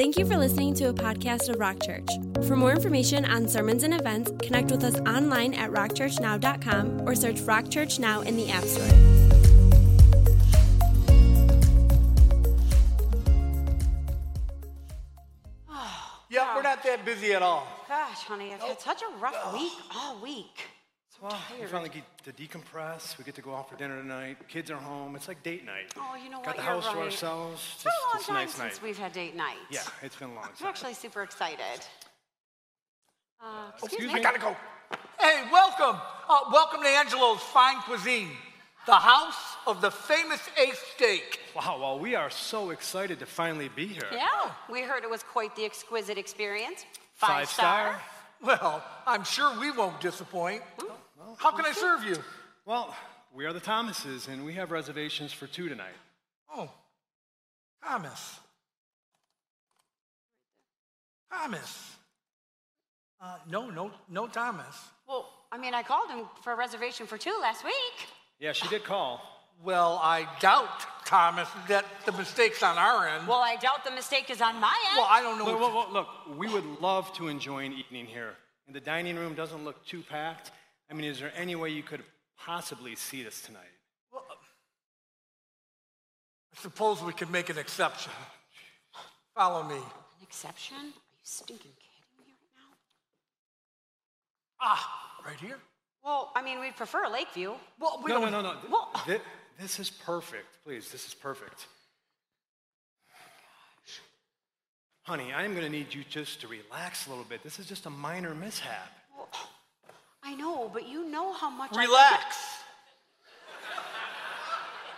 Thank you for listening to a podcast of Rock Church. For more information on sermons and events, connect with us online at rockchurchnow.com or search Rock Church Now in the App Store. Yeah, we're not that busy at all. Gosh, honey, I've had such a rough oh. week all week. Well, we finally get to decompress. We get to go out for dinner tonight. Kids are home. It's like date night. Oh, you know Got what? the You're house to right. ourselves. It's been a long time nice since night. we've had date night. Yeah, it's been a long I'm time. actually super excited. Uh, excuse, excuse me. me? I gotta go. Hey, welcome. Uh, welcome to Angelo's Fine Cuisine, the house of the famous Ace Steak. Wow, well, we are so excited to finally be here. Yeah, we heard it was quite the exquisite experience. Five star. Well, I'm sure we won't disappoint. How can I serve you? Well, we are the Thomases, and we have reservations for two tonight. Oh, Thomas. Thomas. Uh, no, no, no Thomas. Well, I mean, I called him for a reservation for two last week. Yeah, she did call. Well, I doubt, Thomas, that the mistake's on our end. Well, I doubt the mistake is on my end. Well, I don't know. Look, what look, look, look, we would love to enjoy an evening here. And the dining room doesn't look too packed. I mean, is there any way you could possibly seat us tonight? Well, I suppose we could make an exception. Follow me. An exception? Are you stinking kidding me right now? Ah, right here. Well, I mean, we'd prefer Lakeview. Well, we no, don't. no, no, no. Well- Thi- this is perfect. Please, this is perfect. Gosh. Honey, I am going to need you just to relax a little bit. This is just a minor mishap. Well, I know, but you know how much I- Relax.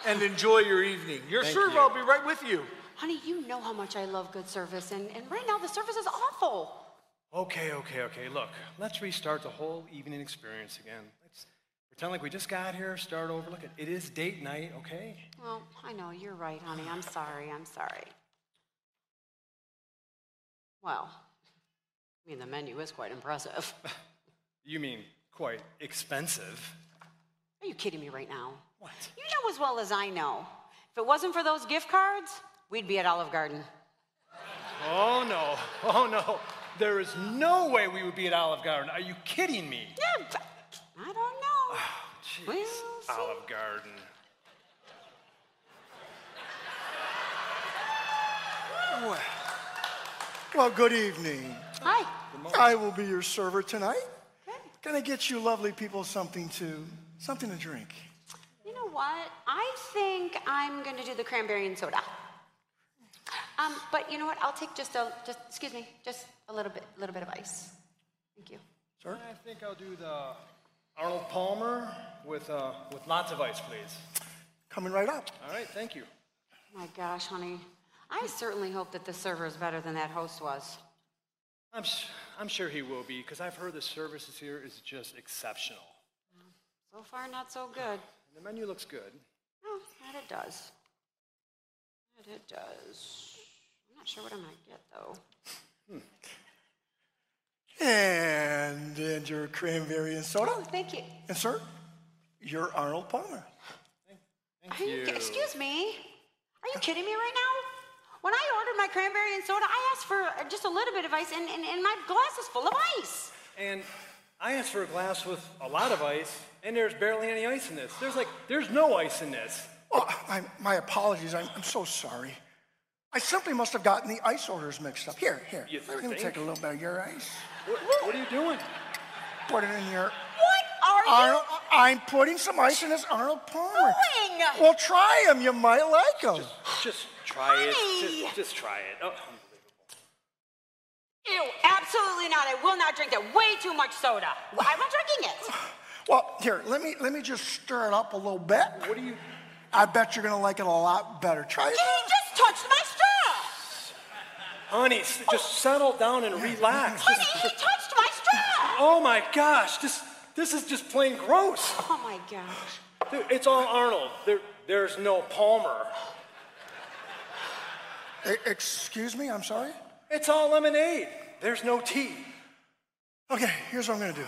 and enjoy your evening. Your Thank server you. will be right with you. Honey, you know how much I love good service, and, and right now the service is awful. Okay, okay, okay. Look, let's restart the whole evening experience again. Let's pretend like we just got here, start over. Look, it is date night, okay? Well, I know, you're right, honey. I'm sorry, I'm sorry. Well, I mean, the menu is quite impressive. You mean quite expensive. Are you kidding me right now? What? You know as well as I know. If it wasn't for those gift cards, we'd be at Olive Garden. Oh no, oh no. There is no way we would be at Olive Garden. Are you kidding me? Yeah, but I don't know. Oh, jeez, We'll. Olive Garden. Well, good evening. Hi. I will be your server tonight. Good. Gonna get you lovely people something to something to drink. You know what? I think I'm going to do the cranberry and soda. Um, but you know what? I'll take just a just excuse me, just a little bit, little bit of ice. Thank you. Sir? I think I'll do the Arnold Palmer with, uh, with lots of ice, please. Coming right up. All right, thank you. My gosh, honey, I certainly hope that the server is better than that host was. I'm, s- I'm sure he will be, because I've heard the services here is just exceptional. So far, not so good. And the menu looks good. Oh, that it does. That it does. I'm not sure what I'm gonna get though. Hmm. And and your cranberry and soda. Oh, thank you. And sir, your Arnold Palmer. Are you, excuse me? Are you kidding me right now? When I ordered my cranberry and soda, I asked for uh, just a little bit of ice, and, and, and my glass is full of ice. And I asked for a glass with a lot of ice, and there's barely any ice in this. There's like, there's no ice in this. Oh, I, my apologies. I'm, I'm so sorry. I simply must have gotten the ice orders mixed up. Here, here. You Let me think? take a little bit of your ice. What, what are you doing? Put it in your What are you Arnold. I'm putting some ice in this Arnold Palmer. doing? Well, try them. You might like them. Just try Honey! it. Just, just try it. Oh, unbelievable. Ew, absolutely not. I will not drink that. Way too much soda. I'm not drinking it. Well, here, let me let me just stir it up a little bit. What do you? I bet you're gonna like it a lot better. Try it. He just touched my straw. Honey, s- just settle down and relax. Honey, Just- he touched my straw. oh my gosh, this this is just plain gross. Oh my gosh. Dude, it's all Arnold. There, there's no Palmer. E- excuse me, I'm sorry. It's all lemonade. There's no tea. Okay, here's what I'm gonna do.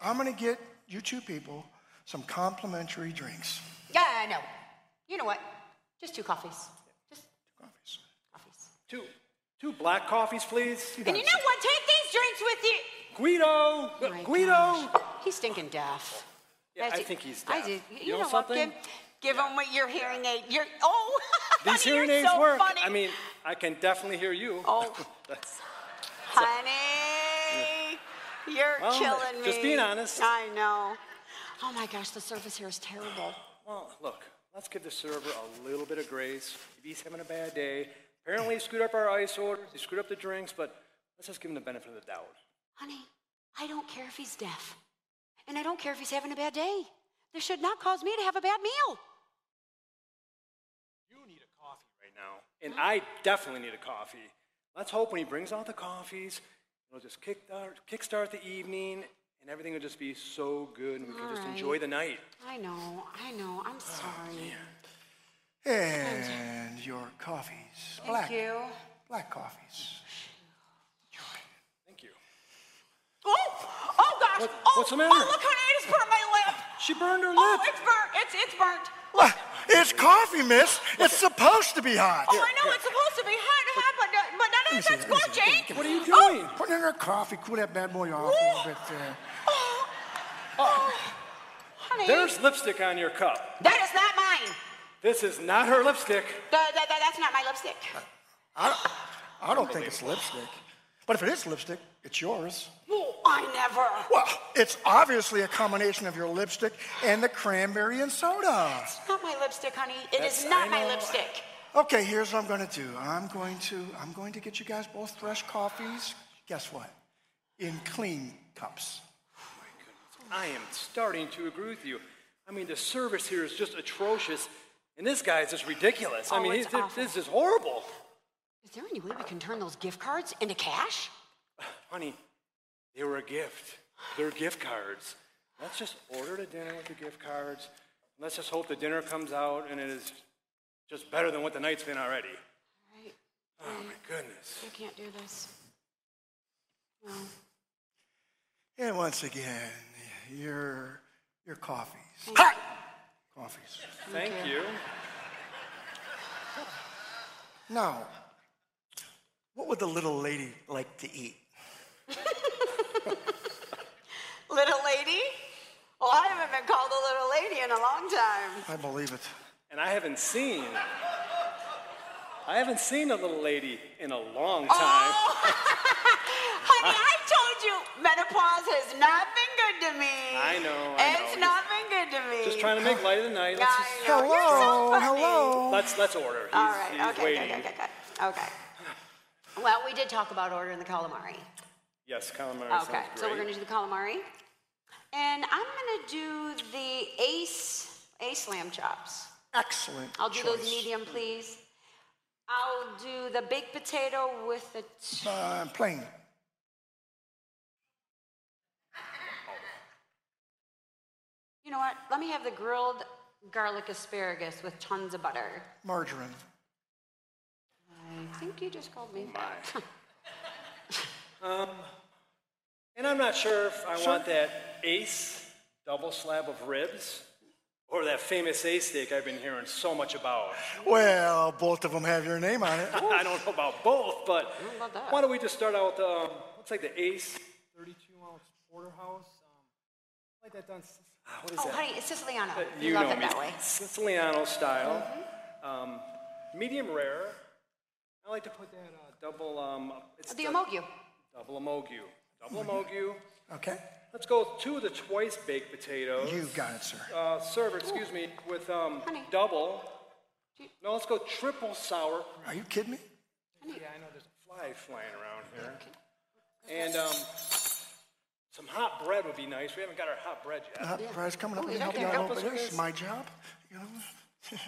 I'm gonna get you two people some complimentary drinks. Yeah, I know. You know what? Just two coffees. Just two Coffees. coffees. Two, Two black coffees, please. And you know what? Take these drinks with you. Guido! Oh my Guido! gosh. He's stinking deaf. Yeah, That's I think he's I deaf. did. You You, know know, what? Give, give him what your hearing aid. You're oh. These honey, hearing you're aids so work. Funny. I mean, I can definitely hear you. Oh. That's- honey, you're Well, killing me. just being honest. I know. Oh my gosh, the service here is terrible. well, look, let's give the server a little bit of grace. Maybe he's having a bad day. Apparently, he screwed up our ice orders, he screwed up the drinks, but let's just give him the benefit of the doubt. Honey, I don't care if he's deaf, and I don't care if he's having a bad day. This should not cause me to have a bad meal. You need a coffee right now. And I definitely need a coffee. Let's hope when he brings out the coffees, it'll just kickstart, uh, kickstart the evening, and everything will just be so good, and we can just All right. enjoy the night. I know, I know. I'm ah, sorry. And your coffees. Thank Black. you. Black coffees. Thank you. Oh, oh gosh. What- oh, what's the matter? Oh, look, honey, I just burned my lip. She burned her lip. Oh, lip. it's burnt. It's it's burnt. What? It's coffee, miss. It's supposed to be hot. Oh, I know it's supposed to be hot, hot but, uh, but none of Let me that's see, good. Jake. What are you Oh, doing? Put in her coffee, cool that bad boy off a little bit there. honey, There's lipstick on your cup. that is not mine. This is not her lipstick. That, that, that- that's not my lipstick. I I don't think it's lipstick. But if it is lipstick, it's yours. I never. Well, it's obviously a combination of your lipstick and the cranberry and soda. It's not my lipstick, honey. It is That's- not my lipstick. Okay, here's what I'm going to do. I'm going to I'm going to get you guys both fresh coffees. Guess what? In clean cups. Oh my goodness. I am starting to agree with you. I mean, the service here is just atrocious, and this guy is just ridiculous. I Oh, mean, he's- awful. this is horrible. Is there any way we can turn those gift cards into cash? Honey, they were a gift. They're gift cards. Let's just order the dinner with the gift cards. Let's just hope the dinner comes out and it is just better than what the night's been already. Right. Oh my goodness. I can't do this. No. And once again, your your coffees. Hot coffees. Thank you. Now, what would the little lady like to eat? Little lady? Well, I haven't been called a little lady in a long time. I believe it. And I haven't seen I haven't seen a little lady in a long time. Oh, time. honey, I told you menopause has not been good to me. I know, I It's know. not been good to me. Just trying to make light of the night. Let's, I just, know. You're so Hello, funny. hello. let's, let's order. He's, All right. he's okay, waiting. okay, okay, okay, okay. Well, we did talk about ordering the calamari. Yes, calamari Okay, sounds so we're gonna do the calamari, and I'm gonna do the ace ace lamb chops. Excellent. I'll do choice. those medium, please. I'll do the baked potato with the. T- Uh, plain. you know what? Let me have the grilled garlic asparagus with tons of butter. Margarine. I think you just called me. And I'm not sure if I want that ace double slab of ribs or that famous ace steak I've been hearing so much about. Well, both of them have your name on it. I don't know about both, but know about why don't we just start out with um, looks like the ace 32 ounce porterhouse. Um, like that done. ah, What is oh, that? honey, it's Siciliano. Uh, You, you love know it me. that way. Siciliano style. Um, medium rare. I like to put that uh, double. Um, it's The Amogu. Double emogu. Double emogu. Okay? Let's go with two of the twice baked potatoes. You got it, sir. Uh, serve, excuse me, with um, Honey. double. No, let's go triple sour. Are you kidding me? Yeah, I know there's a fly flying around here. Okay. And um, some hot bread would be nice. We haven't got our hot bread yet. Hot prize coming up. Oh, Let me help you out Help over us with this. this. My job. You know?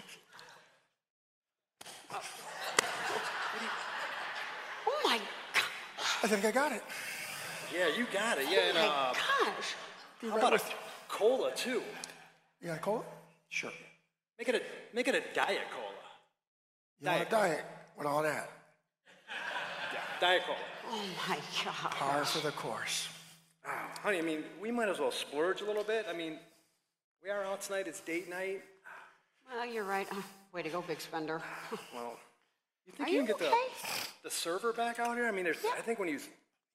Oh my, God. I think I got it. Yeah, you got it. Yeah, and oh my uh, gosh. Be how right about a cola too? You got a cola? Sure. Make it a make it a diet cola. You want a Diet. diet with all that? Yeah, diet cola. Oh my God. Par for the course. Ah, honey, I mean, we might as well splurge a little bit. I mean, we are out tonight. It's date night. Well, you're right. Oh, way to go, big spender. Well, you think Are you you can get okay? the the server back out here? I mean, there's, I think when he's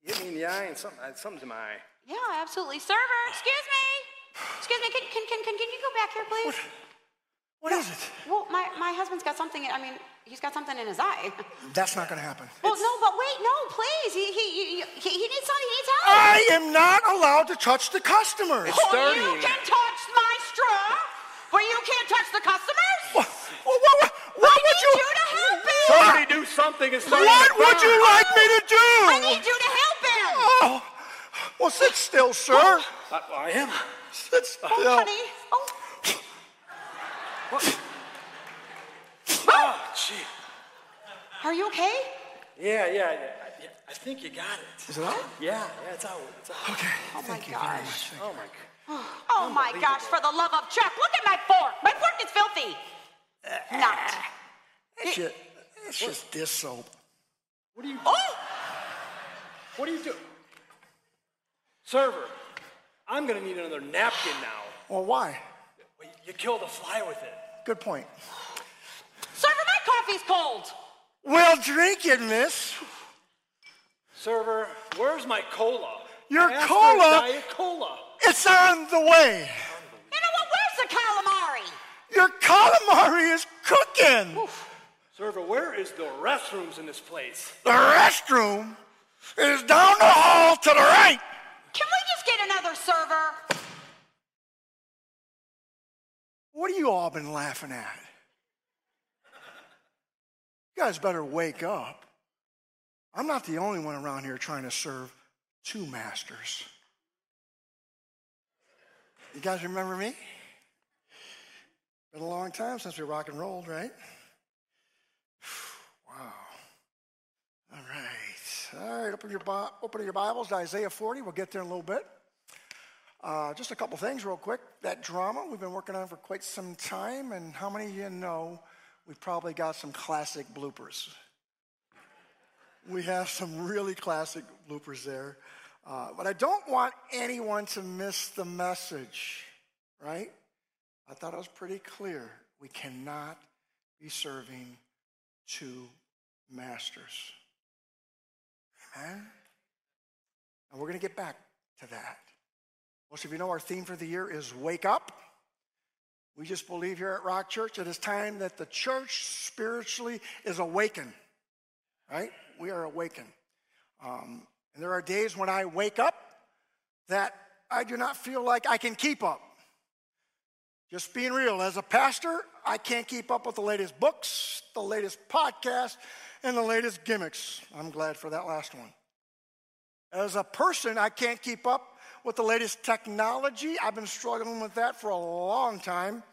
hit me in the eye and something, uh, something's in my eye. Yeah, absolutely. Server, excuse me. Excuse me, can, can, can, can, can you go back here, please? What is it? Well, my, my husband's got something, I mean, he's got something in his eye. That's not going to happen. Well, no, but wait, no, please. He, he, he, he, he needs something, he needs help. I am not allowed to touch the customers. It's Oh, starting. you can touch my straw, but you can't touch the customers? What, what, what, what I would you? you to help him. Somebody do something. It's What would you like me to do? I need you to help him. Oh, well, sit still, sir. Oh, I, I am. Sit oh, still. Oh, honey. Oh, Oh, gee. are you okay? Yeah, yeah, yeah. I, yeah, I think you got it. Is it out? Yeah, yeah, it's out. It's out. Okay. Oh, my Thank you very gosh. much. Thank Oh my God. Oh my gosh, for the love of Chuck, look at my fork. My fork is filthy. Not. It's just, it's just dish soap. What do you? Oh! What do you do? Server, I'm gonna need another napkin now. Well, why? You killed a fly with it. Good point. Server, my coffee's cold. Well, drink it, miss. Server, where's my cola? Your I asked for cola? a Diet cola. It's on the way. You know what? Where's the calamari? Your calamari is cooking. Server, where is the restrooms in this place? The restroom is down the hall to the right. Can we just get another server? What have you all been laughing at? You guys better wake up. I'm not the only one around here trying to serve two masters. You guys remember me? Been a long time since we rock and rolled, right? All right. All right, open your, open your Bibles to Isaiah 40. We'll get there in a little bit. Uh, just a couple things, real quick. That drama we've been working on for quite some time, and how many of you know we've probably got some classic bloopers? We have some really classic bloopers there. Uh, but I don't want anyone to miss the message, right? I thought it was pretty clear. We cannot be serving two masters. Amen? And we're going to get back to that. Most of you know our theme for the year is Wake Up. We just believe here at Rock Church it is time that the church spiritually is awakened, right? We are awakened. Um, and there are days when I wake up that I do not feel like I can keep up. Just being real, as a pastor, I can't keep up with the latest books, the latest podcasts, and the latest gimmicks. I'm glad for that last one. As a person, I can't keep up with the latest technology. I've been struggling with that for a long time.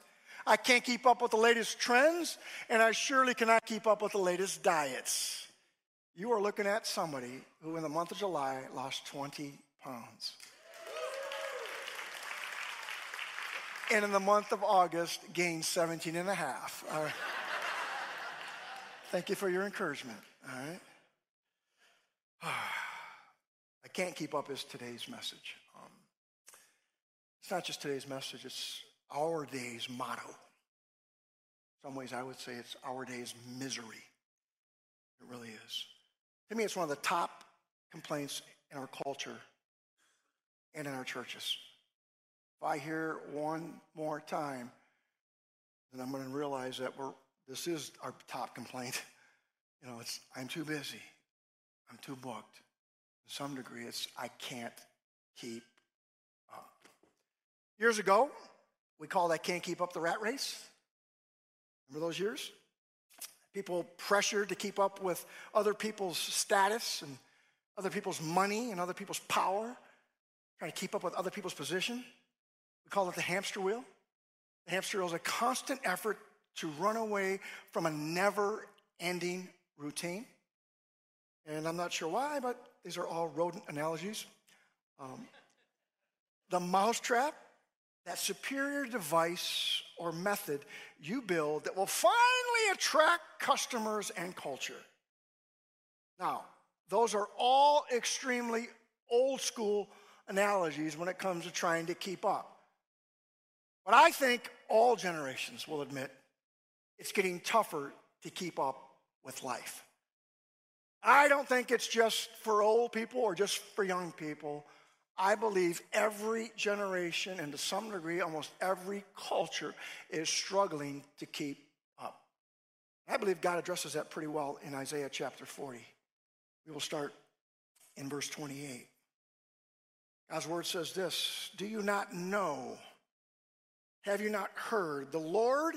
I can't keep up with the latest trends, and I surely cannot keep up with the latest diets. You are looking at somebody who, in the month of July, lost 20 pounds. And in the month of August, gained 17 and a half. Uh, Thank you for your encouragement. All right. I can't keep up is today's message. Um, it's not just today's message, it's our day's motto. In some ways, I would say it's our day's misery. It really is. To me, it's one of the top complaints in our culture and in our churches. If I hear one more time, then I'm going to realize that we're, this is our top complaint. You know, it's I'm too busy, I'm too booked. To some degree, it's I can't keep up. Years ago, we call that can't keep up the rat race. Remember those years? People pressured to keep up with other people's status and other people's money and other people's power, trying to keep up with other people's position. We call it the hamster wheel. The hamster wheel is a constant effort to run away from a never ending routine. And I'm not sure why, but these are all rodent analogies. Um, the mousetrap, that superior device or method you build that will finally attract customers and culture. Now, those are all extremely old school analogies when it comes to trying to keep up. But I think all generations will admit it's getting tougher to keep up with life. I don't think it's just for old people or just for young people. I believe every generation, and to some degree, almost every culture, is struggling to keep up. I believe God addresses that pretty well in Isaiah chapter 40. We will start in verse 28. God's word says this Do you not know? Have you not heard? The Lord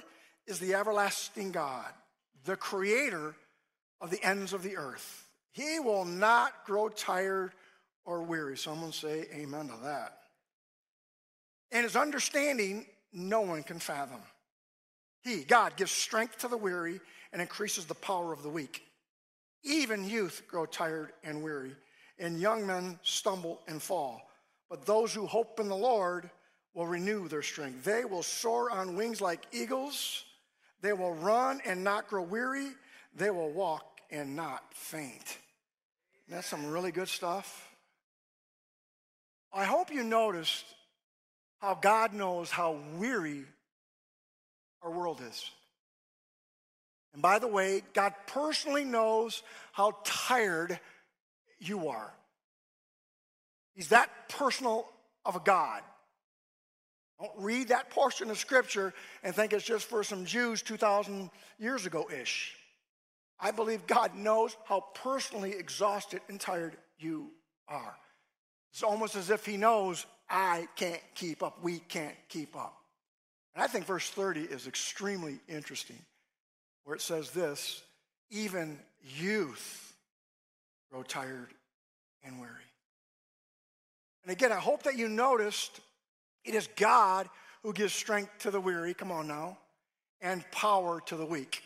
is the everlasting God, the creator of the ends of the earth. He will not grow tired or weary. Someone say amen to that. And his understanding, no one can fathom. He, God, gives strength to the weary and increases the power of the weak. Even youth grow tired and weary, and young men stumble and fall. But those who hope in the Lord will renew their strength. They will soar on wings like eagles. They will run and not grow weary. They will walk and not faint. That's some really good stuff. I hope you noticed how God knows how weary our world is. And by the way, God personally knows how tired you are. He's that personal of a God. Don't read that portion of scripture and think it's just for some Jews 2,000 years ago ish. I believe God knows how personally exhausted and tired you are. It's almost as if He knows I can't keep up, we can't keep up. And I think verse 30 is extremely interesting, where it says this even youth grow tired and weary. And again, I hope that you noticed it is God who gives strength to the weary, come on now, and power to the weak.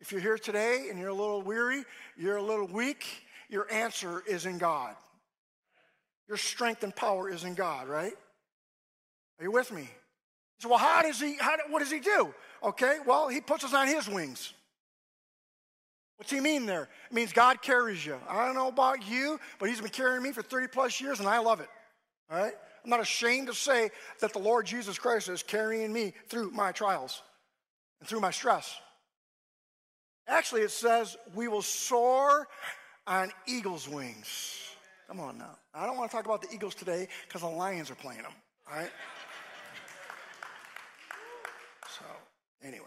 If you're here today and you're a little weary, you're a little weak, your answer is in God. Your strength and power is in God, right? Are you with me? So, well, how does he, how, what does he do? Okay, well, he puts us on his wings. What's he mean there? It means God carries you. I don't know about you, but he's been carrying me for 30 plus years and I love it. All right? I'm not ashamed to say that the Lord Jesus Christ is carrying me through my trials and through my stress. Actually, it says we will soar on eagle's wings. Come on now. I don't want to talk about the Eagles today because the Lions are playing them. All right? so, anyway,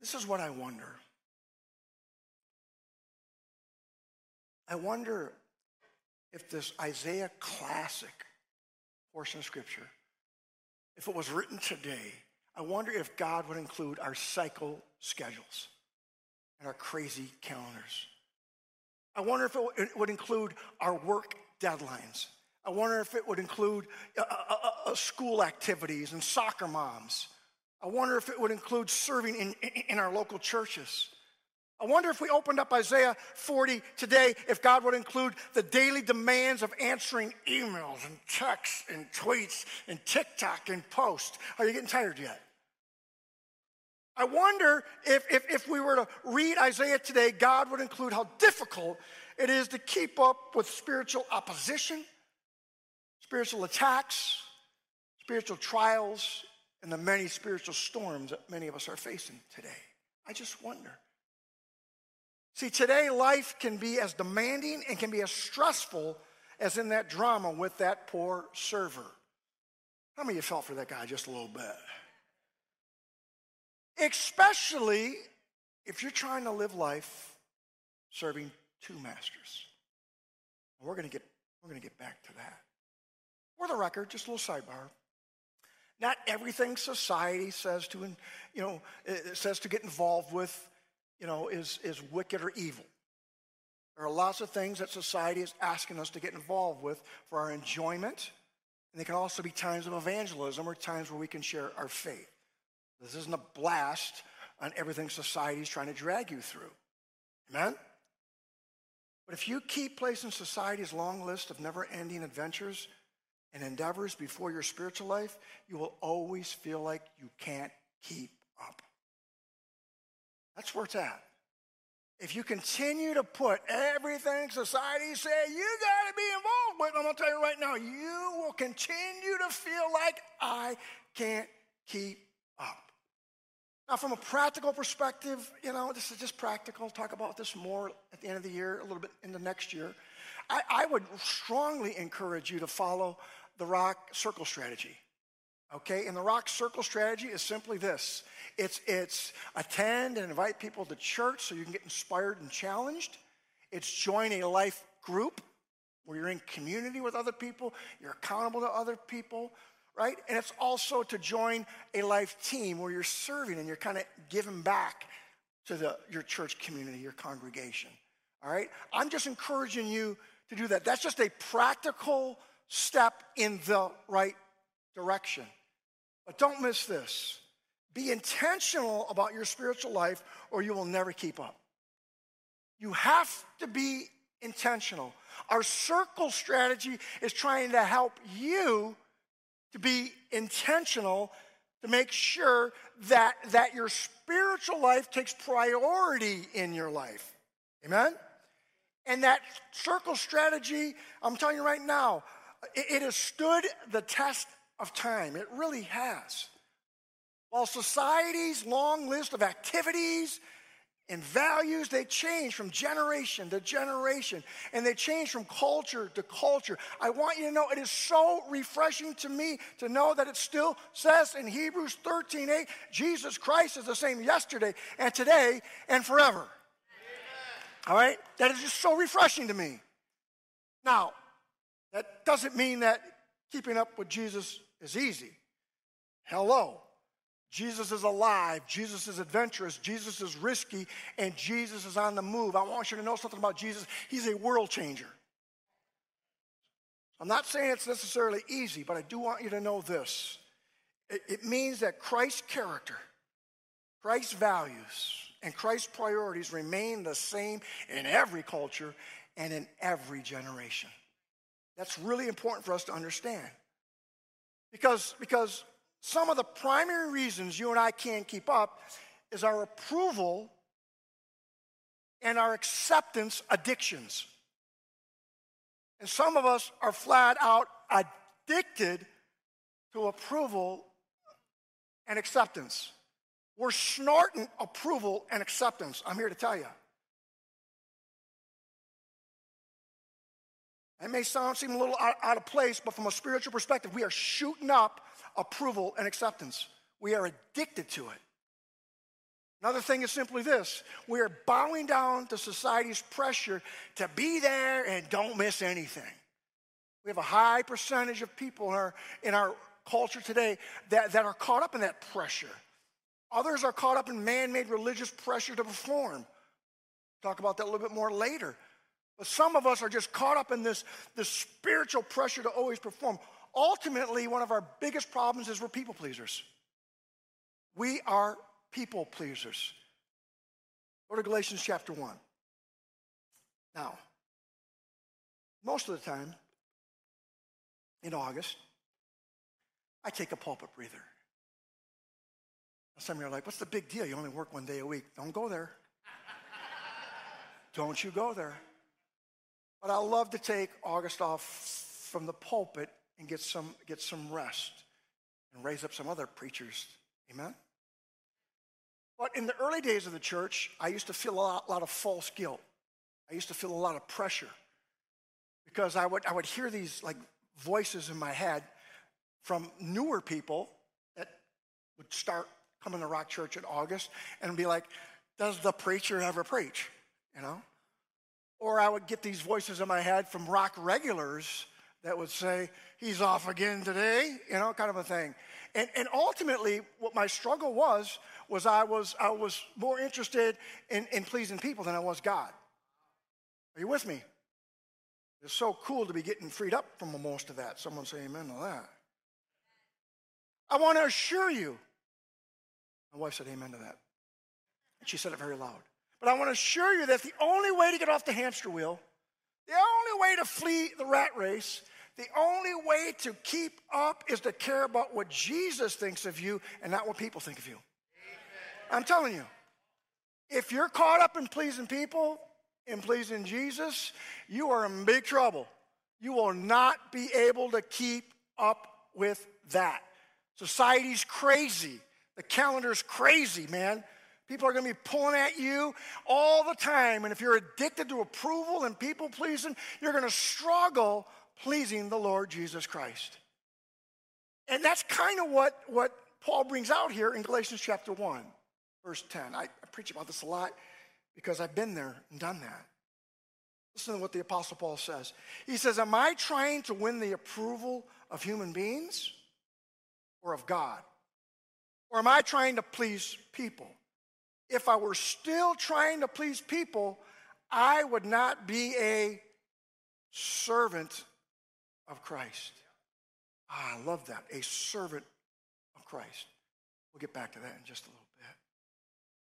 this is what I wonder. I wonder if this Isaiah classic portion of Scripture, if it was written today, I wonder if God would include our cycle schedules and our crazy calendars. I wonder if it would include our work deadlines. I wonder if it would include uh, uh, uh, school activities and soccer moms. I wonder if it would include serving in, in our local churches. I wonder if we opened up Isaiah 40 today, if God would include the daily demands of answering emails and texts and tweets and TikTok and posts. Are you getting tired yet? I wonder if, if, if we were to read Isaiah today, God would include how difficult it is to keep up with spiritual opposition, spiritual attacks, spiritual trials, and the many spiritual storms that many of us are facing today. I just wonder. See, today life can be as demanding and can be as stressful as in that drama with that poor server. How many of you felt for that guy just a little bit? Especially if you're trying to live life serving two masters. we're going to get we're going to get back to that. For the record, just a little sidebar. Not everything society says to, you know, eh, says to get involved with you know, is, is wicked or evil. There are lots of things that society is asking us to get involved with for our enjoyment. And they can also be times of evangelism or times where we can share our faith. This isn't a blast on everything society is trying to drag you through. Amen? But if you keep placing society's long list of never ending adventures and endeavors before your spiritual life, you will always feel like you can't keep. That's where it's at. If you continue to put everything society say you got to be involved with, I'm going to tell you right now, you will continue to feel like I can't keep up. Now, from a practical perspective, you know, this is just practical. Talk about this more at the end of the year, a little bit in the next year. I, I would strongly encourage you to follow the Rock Circle strategy. Okay, and the Rock Circle strategy is simply this it's, it's attend and invite people to church so you can get inspired and challenged. It's join a life group where you're in community with other people, you're accountable to other people, right? And it's also to join a life team where you're serving and you're kind of giving back to the, your church community, your congregation, all right? I'm just encouraging you to do that. That's just a practical step in the right direction. But don't miss this. Be intentional about your spiritual life or you will never keep up. You have to be intentional. Our circle strategy is trying to help you to be intentional to make sure that, that your spiritual life takes priority in your life. Amen? And that circle strategy, I'm telling you right now, it, it has stood the test of time. It really has. While society's long list of activities and values, they change from generation to generation, and they change from culture to culture. I want you to know it is so refreshing to me to know that it still says in Hebrews 13 8, Jesus Christ is the same yesterday and today and forever. Amen. All right? That is just so refreshing to me. Now, that doesn't mean that keeping up with Jesus is easy. Hello. Jesus is alive, Jesus is adventurous, Jesus is risky, and Jesus is on the move. I want you to know something about Jesus. He's a world changer. I'm not saying it's necessarily easy, but I do want you to know this. It, it means that Christ's character, Christ's values, and Christ's priorities remain the same in every culture and in every generation. That's really important for us to understand. Because, because some of the primary reasons you and I can't keep up is our approval and our acceptance addictions. And some of us are flat out addicted to approval and acceptance. We're snorting approval and acceptance. I'm here to tell you. It may sound seem a little out, out of place, but from a spiritual perspective, we are shooting up approval and acceptance. We are addicted to it. Another thing is simply this we are bowing down to society's pressure to be there and don't miss anything. We have a high percentage of people in our, in our culture today that, that are caught up in that pressure. Others are caught up in man made religious pressure to perform. Talk about that a little bit more later. But some of us are just caught up in this, this spiritual pressure to always perform. Ultimately, one of our biggest problems is we're people pleasers. We are people pleasers. Go to Galatians chapter 1. Now, most of the time in August, I take a pulpit breather. Some of you are like, what's the big deal? You only work one day a week. Don't go there. Don't you go there. But I love to take August off from the pulpit and get some, get some rest and raise up some other preachers. Amen? But in the early days of the church, I used to feel a lot, lot of false guilt. I used to feel a lot of pressure because I would, I would hear these like voices in my head from newer people that would start coming to Rock Church in August and be like, does the preacher ever preach? You know? Or I would get these voices in my head from rock regulars that would say, he's off again today, you know, kind of a thing. And, and ultimately, what my struggle was, was I was, I was more interested in, in pleasing people than I was God. Are you with me? It's so cool to be getting freed up from most of that. Someone say amen to that. I want to assure you. My wife said amen to that. And she said it very loud. But I want to assure you that the only way to get off the hamster wheel, the only way to flee the rat race, the only way to keep up is to care about what Jesus thinks of you and not what people think of you. Amen. I'm telling you, if you're caught up in pleasing people and pleasing Jesus, you are in big trouble. You will not be able to keep up with that. Society's crazy. The calendar's crazy, man. People are going to be pulling at you all the time. And if you're addicted to approval and people pleasing, you're going to struggle pleasing the Lord Jesus Christ. And that's kind of what, what Paul brings out here in Galatians chapter 1, verse 10. I, I preach about this a lot because I've been there and done that. Listen to what the Apostle Paul says. He says, Am I trying to win the approval of human beings or of God? Or am I trying to please people? If I were still trying to please people, I would not be a servant of Christ. Ah, I love that. A servant of Christ. We'll get back to that in just a little bit.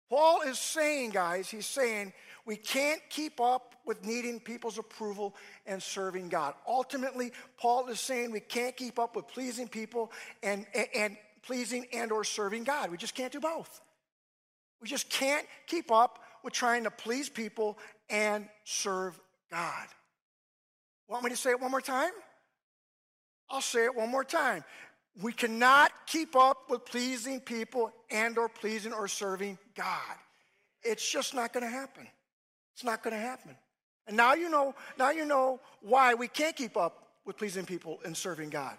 Paul is saying, guys, he's saying we can't keep up with needing people's approval and serving God. Ultimately, Paul is saying we can't keep up with pleasing people and, and, and pleasing and or serving God. We just can't do both. We just can't keep up with trying to please people and serve God. Want me to say it one more time? I'll say it one more time. We cannot keep up with pleasing people and or pleasing or serving God. It's just not going to happen. It's not going to happen. And now you know, now you know why we can't keep up with pleasing people and serving God.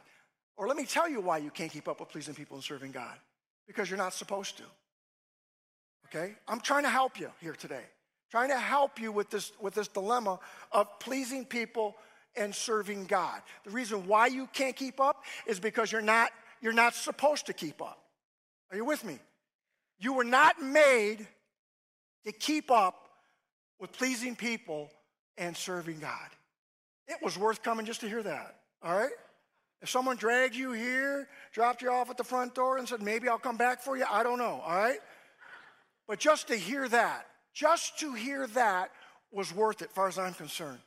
Or let me tell you why you can't keep up with pleasing people and serving God. Because you're not supposed to. Okay? I'm trying to help you here today. Trying to help you with this with this dilemma of pleasing people and serving God. The reason why you can't keep up is because you're not, you're not supposed to keep up. Are you with me? You were not made to keep up with pleasing people and serving God. It was worth coming just to hear that, all right? If someone dragged you here, dropped you off at the front door, and said, maybe I'll come back for you, I don't know, all right? But just to hear that, just to hear that was worth it, far as I'm concerned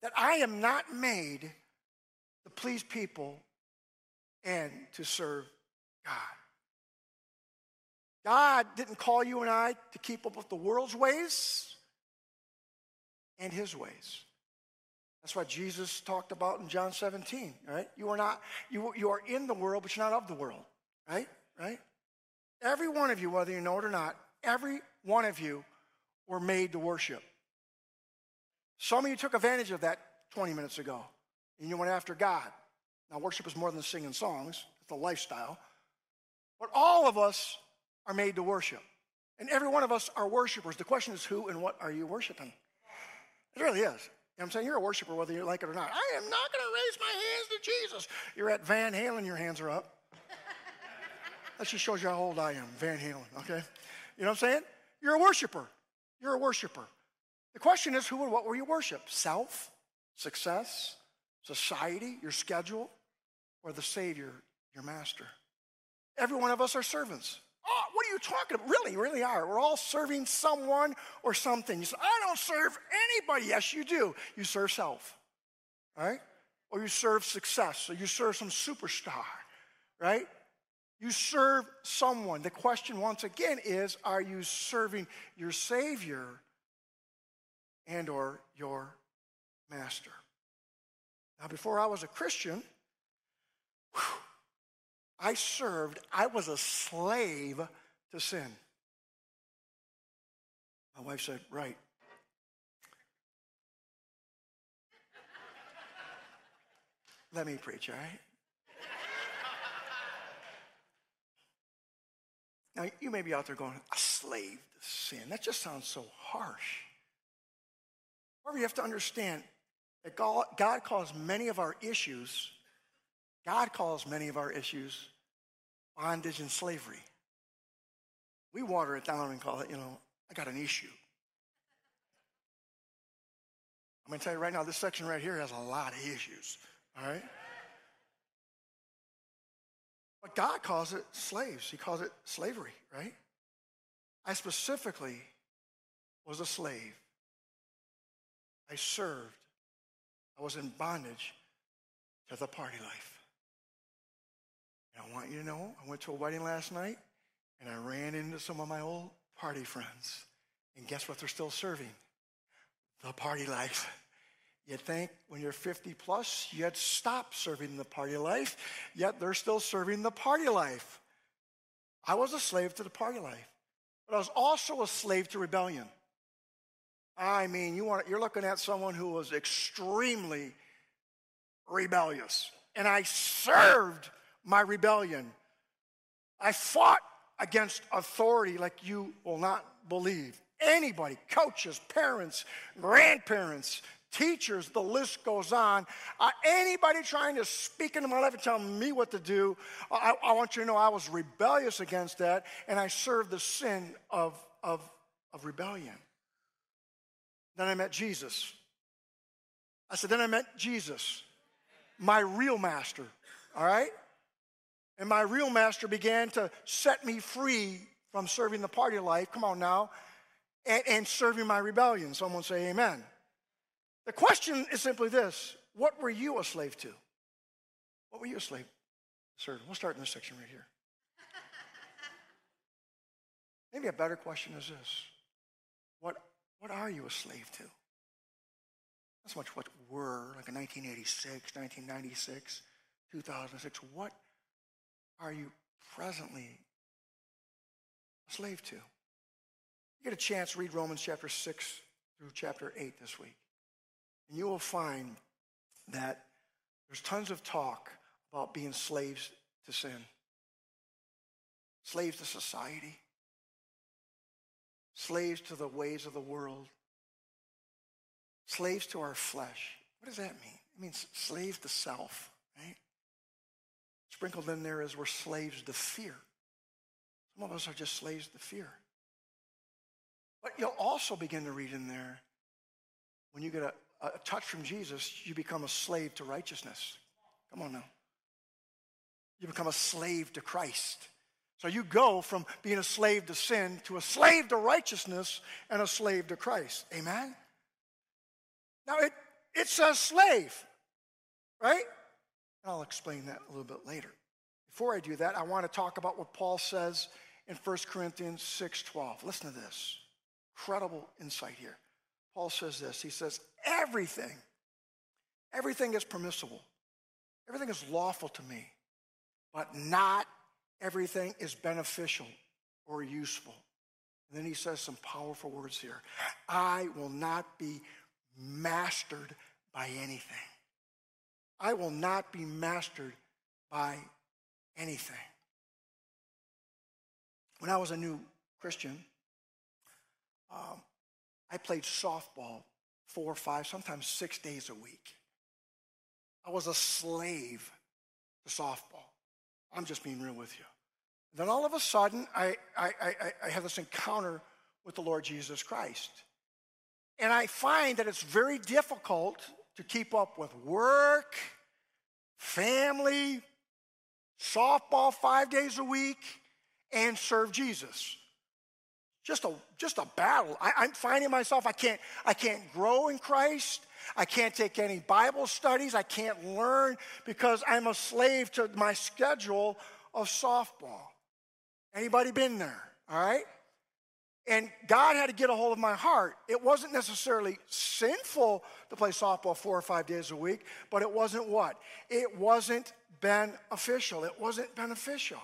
that I am not made to please people and to serve God. God didn't call you and I to keep up with the world's ways and his ways. That's what Jesus talked about in John 17, right? You are not, you, you are in the world, but you're not of the world, right? Right? Every one of you, whether you know it or not, every one of you were made to worship. Some of you took advantage of that 20 minutes ago and you went after God. Now, worship is more than singing songs, it's a lifestyle. But all of us are made to worship. And every one of us are worshipers. The question is who and what are you worshiping? It really is. I'm saying? You're a worshiper whether you like it or not. I am not going to raise my hands to Jesus. You're at Van Halen, your hands are up. that just shows you how old I am, Van Halen, okay? You know what I'm saying? You're a worshiper. You're a worshiper. The question is, who and what will you worship? Self, success, society, your schedule, or the Savior, your master? Every one of us are servants. Oh, what are you talking about? Really, really are. We're all serving someone or something. You say, I don't serve anybody. Yes, you do. You serve self, right? Or you serve success, or you serve some superstar, right? You serve someone. The question, once again, is are you serving your Savior and or your master. Now, before I was a Christian, whew, I served, I was a slave to sin. My wife said, Right. Let me preach, all right? Now, you may be out there going, a slave to sin. That just sounds so harsh. However, you have to understand that God, God calls many of our issues, God calls many of our issues bondage and slavery. We water it down and call it, you know, I got an issue. I'm going to tell you right now, this section right here has a lot of issues, all right? But God calls it slaves. He calls it slavery, right? I specifically was a slave I served. I was in bondage to the party life. And I want you to know, I went to a wedding last night and I ran into some of my old party friends. And guess what they're still serving? The party life. You think when you're 50 plus, you'd stop serving the party life, yet they're still serving the party life. I was a slave to the party life, but I was also a slave to rebellion. I mean, you want, you're looking at someone who was extremely rebellious. And I served my rebellion. I fought against authority like you will not believe. Anybody, coaches, parents, grandparents, teachers, the list goes on. Uh, anybody trying to speak into my life and tell me what to do, I, I, want you to know I was rebellious against that, and I served the sin of, of, of rebellion. Then I met Jesus. I said, then I met Jesus, my real master, all right? And my real master began to set me free from serving the party life. Come on now. And, and serving my rebellion. Someone say amen. The question is simply this What were you a slave to? What were you a slave? To, sir, we'll start in this section right here. Maybe a better question is this What, what are you a slave to? Not so much what were, like in 1986, 1996, 2006. What are you presently a slave to? You get a chance, read Romans chapter 6 through chapter 8 this week. And you will find that there's tons of talk about being slaves to sin, slaves to society, slaves to the ways of the world, slaves to our flesh. What does that mean? It means slaves to self, right? Sprinkled in there is we're slaves to fear. Some of us are just slaves to fear. But you'll also begin to read in there when you get a, a touch from Jesus, you become a slave to righteousness. Come on now. You become a slave to Christ. So you go from being a slave to sin to a slave to righteousness and a slave to Christ. Amen? Now it, it says slave, right? I'll explain that a little bit later. Before I do that, I want to talk about what Paul says in 1 Corinthians 6:12. Listen to this. Incredible insight here. Paul says this. He says, everything, everything is permissible. Everything is lawful to me, but not everything is beneficial or useful. And then he says some powerful words here. I will not be mastered by anything. I will not be mastered by anything. When I was a new Christian, um, I played softball four, five, sometimes six days a week. I was a slave to softball. I'm just being real with you. Then all of a sudden, I, I, I, I have this encounter with the Lord Jesus Christ. And I find that it's very difficult to keep up with work, family, softball five days a week, and serve Jesus just a just a battle. I, am finding myself I can't I can't grow in Christ. I can't take any Bible studies. I can't learn because I'm a slave to my schedule of softball. Anybody been there? All right? And God had to get a hold of my heart. It wasn't necessarily sinful to play softball four or five days a week, but it wasn't what? It wasn't beneficial. It wasn't beneficial.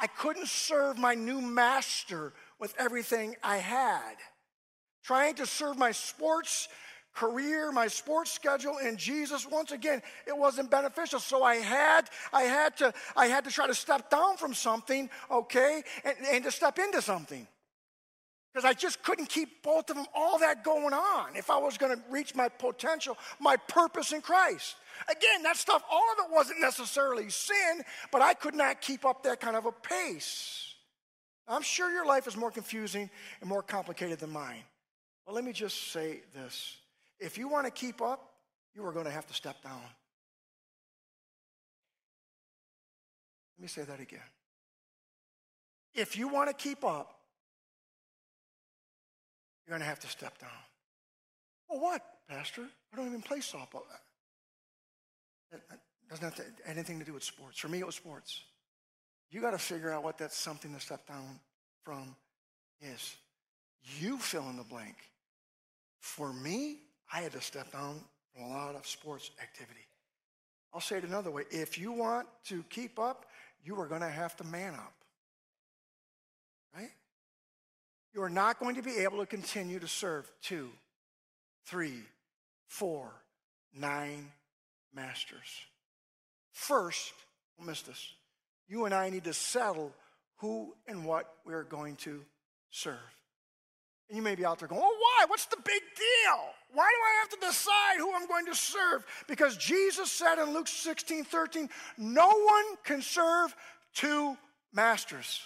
I couldn't serve my new master with everything I had. Trying to serve my sports career, my sports schedule in Jesus, once again, it wasn't beneficial. So I had, I had to, I had to try to step down from something, okay, and, and to step into something. Because I just couldn't keep both of them, all that going on if I was going to reach my potential, my purpose in Christ. Again, that stuff, all of it wasn't necessarily sin, but I could not keep up that kind of a pace. I'm sure your life is more confusing and more complicated than mine. But let me just say this if you want to keep up, you are going to have to step down. Let me say that again. If you want to keep up, you're going to have to step down. Well, what, Pastor? I don't even play softball. That doesn't have anything to do with sports. For me, it was sports. You got to figure out what that something to step down from is. You fill in the blank. For me, I had to step down from a lot of sports activity. I'll say it another way. If you want to keep up, you are going to have to man up. Right? You are not going to be able to continue to serve two, three, four, nine masters. First, we'll miss this. You and I need to settle who and what we're going to serve. And you may be out there going, well, why? What's the big deal? Why do I have to decide who I'm going to serve? Because Jesus said in Luke 16 13, no one can serve two masters.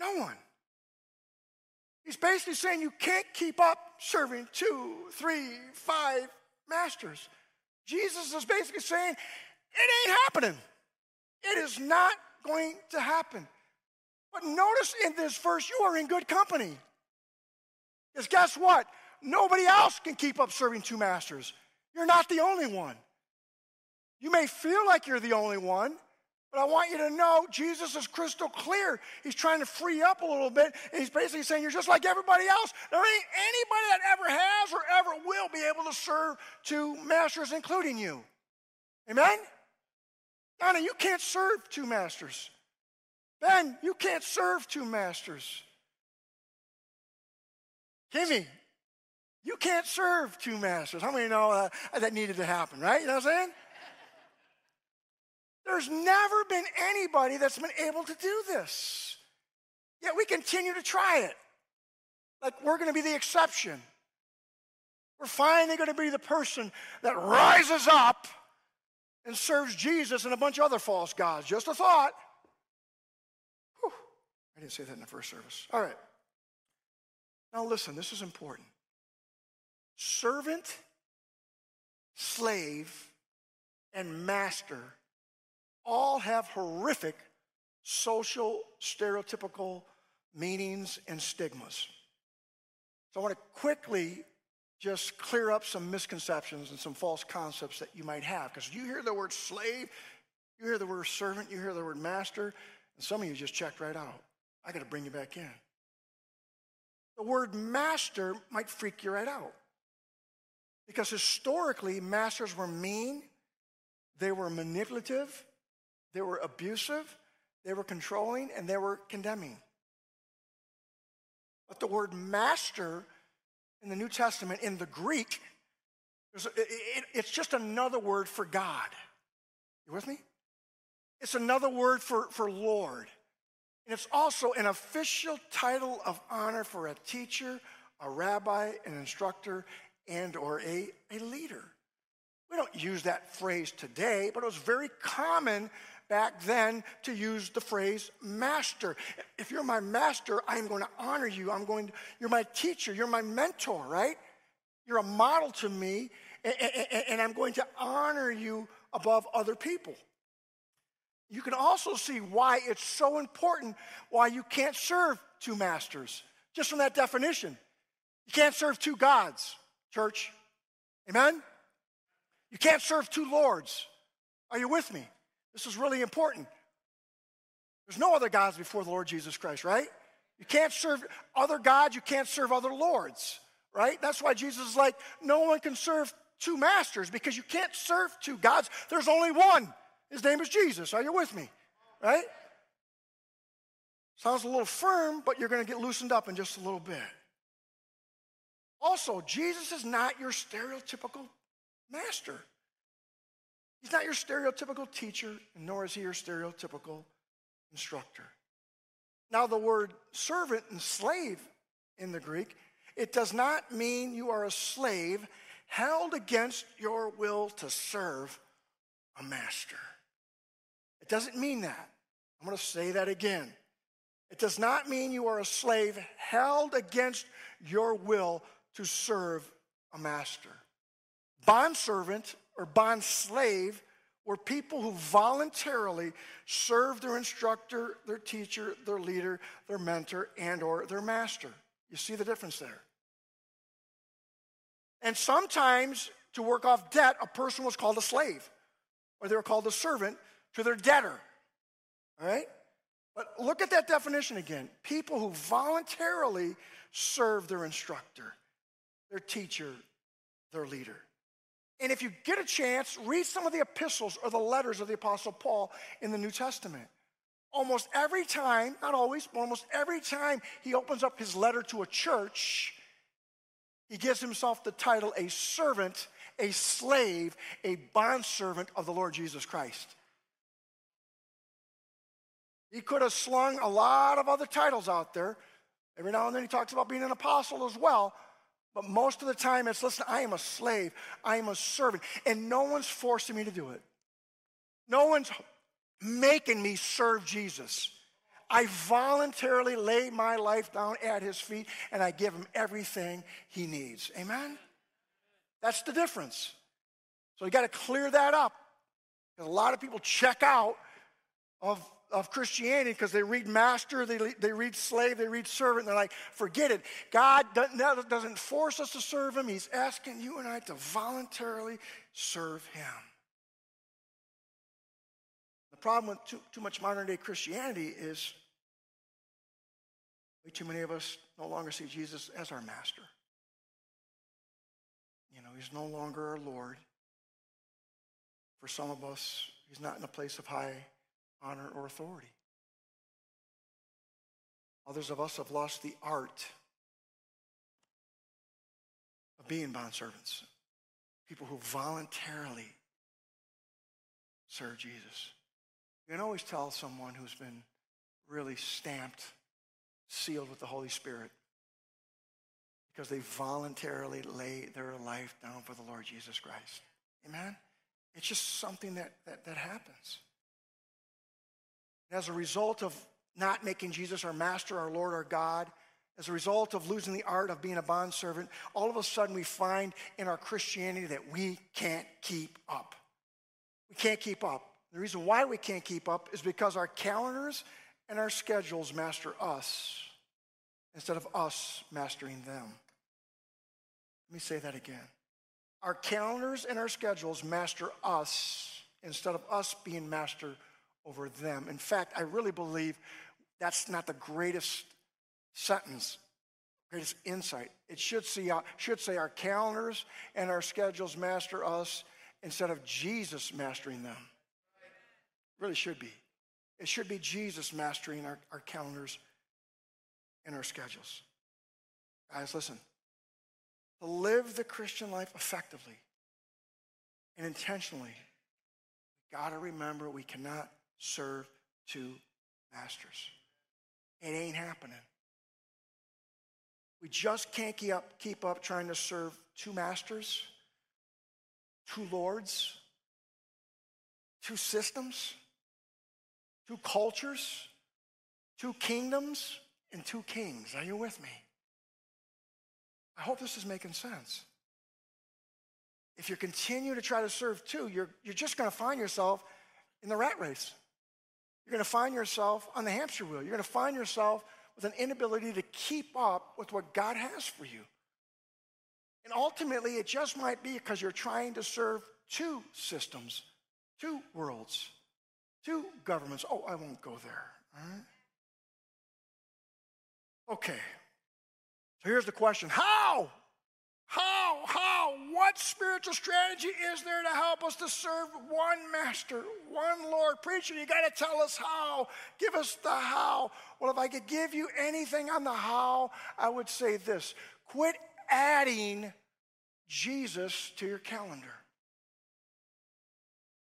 No one. He's basically saying you can't keep up serving two, three, five masters. Jesus is basically saying it ain't happening. It is not going to happen. But notice in this verse, you are in good company. Because guess what? Nobody else can keep up serving two masters. You're not the only one. You may feel like you're the only one, but I want you to know Jesus is crystal clear. He's trying to free up a little bit, and he's basically saying you're just like everybody else. There ain't anybody that ever has or ever will be able to serve two masters, including you. Amen? Donna, you can't serve two masters. Ben, you can't serve two masters. Kimmy, you can't serve two masters. How many know uh, that needed to happen, right? You know what I'm saying? There's never been anybody that's been able to do this. Yet we continue to try it. Like we're going to be the exception. We're finally going to be the person that rises up and serves Jesus and a bunch of other false gods. Just a thought. Whew. I didn't say that in the first service. All right. Now, listen, this is important. Servant, slave, and master all have horrific social, stereotypical meanings and stigmas. So I want to quickly just clear up some misconceptions and some false concepts that you might have. Because you hear the word slave, you hear the word servant, you hear the word master, and some of you just checked right out. I got to bring you back in. The word master might freak you right out. Because historically, masters were mean, they were manipulative, they were abusive, they were controlling, and they were condemning. But the word master in the New Testament, in the Greek, it's just another word for God. You with me? It's another word for, for Lord. And it's also an official title of honor for a teacher, a rabbi, an instructor, and or a, a leader. We don't use that phrase today, but it was very common back then to use the phrase master. If you're my master, I'm going to honor you. I'm going to, you're my teacher, you're my mentor, right? You're a model to me, and, and, and I'm going to honor you above other people. You can also see why it's so important why you can't serve two masters, just from that definition. You can't serve two gods, church. Amen? You can't serve two lords. Are you with me? This is really important. There's no other gods before the Lord Jesus Christ, right? You can't serve other gods, you can't serve other lords, right? That's why Jesus is like, no one can serve two masters because you can't serve two gods. There's only one. His name is Jesus. Are you with me? Right? Sounds a little firm, but you're going to get loosened up in just a little bit. Also, Jesus is not your stereotypical master. He's not your stereotypical teacher, nor is he your stereotypical instructor. Now, the word servant and slave in the Greek, it does not mean you are a slave held against your will to serve a master. It doesn't mean that. I'm going to say that again. It does not mean you are a slave held against your will to serve a master. Bondservant or bond slave were people who voluntarily served their instructor, their teacher, their leader, their mentor, and or their master. You see the difference there? And sometimes to work off debt, a person was called a slave, or they were called a servant to their debtor. All right? But look at that definition again people who voluntarily serve their instructor, their teacher, their leader. And if you get a chance, read some of the epistles or the letters of the Apostle Paul in the New Testament. almost every time, not always, but almost every time he opens up his letter to a church, he gives himself the title a servant, a slave, a bondservant of the Lord Jesus Christ. He could have slung a lot of other titles out there. Every now and then he talks about being an apostle as well. But most of the time it's listen, I am a slave, I am a servant, and no one's forcing me to do it. No one's making me serve Jesus. I voluntarily lay my life down at his feet and I give him everything he needs. Amen? That's the difference. So you got to clear that up. A lot of people check out of of Christianity because they read master, they, they read slave, they read servant, and they're like, forget it. God doesn't force us to serve Him, He's asking you and I to voluntarily serve Him. The problem with too, too much modern day Christianity is way too many of us no longer see Jesus as our master. You know, He's no longer our Lord. For some of us, He's not in a place of high honor, or authority. Others of us have lost the art of being bondservants, people who voluntarily serve Jesus. You can always tell someone who's been really stamped, sealed with the Holy Spirit, because they voluntarily lay their life down for the Lord Jesus Christ. Amen? It's just something that, that, that happens. As a result of not making Jesus our master, our Lord, our God, as a result of losing the art of being a bondservant, all of a sudden we find in our Christianity that we can't keep up. We can't keep up. The reason why we can't keep up is because our calendars and our schedules master us instead of us mastering them. Let me say that again. Our calendars and our schedules master us instead of us being master over them. In fact, I really believe that's not the greatest sentence, greatest insight. It should, see, should say our calendars and our schedules master us instead of Jesus mastering them. Really should be. It should be Jesus mastering our, our calendars and our schedules. Guys, listen. To live the Christian life effectively and intentionally, we got to remember we cannot serve two masters. It ain't happening. We just can't keep up, keep up trying to serve two masters, two lords, two systems, two cultures, two kingdoms, and two kings. Are you with me? I hope this is making sense. If you continue to try to serve two, you're, you're just going to find yourself in the rat race. You're going to find yourself on the hamster wheel. You're going to find yourself with an inability to keep up with what God has for you. And ultimately, it just might be because you're trying to serve two systems, two worlds, two governments. Oh, I won't go there. All right? Okay. So here's the question How? How, how, what spiritual strategy is there to help us to serve one master, one Lord? Preacher, you got to tell us how. Give us the how. Well, if I could give you anything on the how, I would say this quit adding Jesus to your calendar.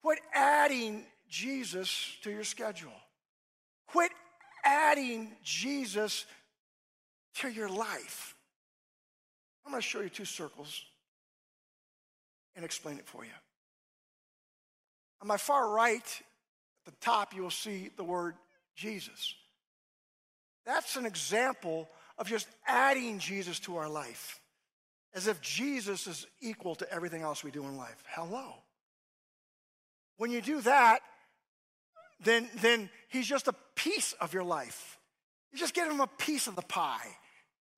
Quit adding Jesus to your schedule. Quit adding Jesus to your life. I'm going to show you two circles and explain it for you. On my far right, at the top, you will see the word Jesus. That's an example of just adding Jesus to our life, as if Jesus is equal to everything else we do in life. Hello. When you do that, then, then he's just a piece of your life. You just give him a piece of the pie.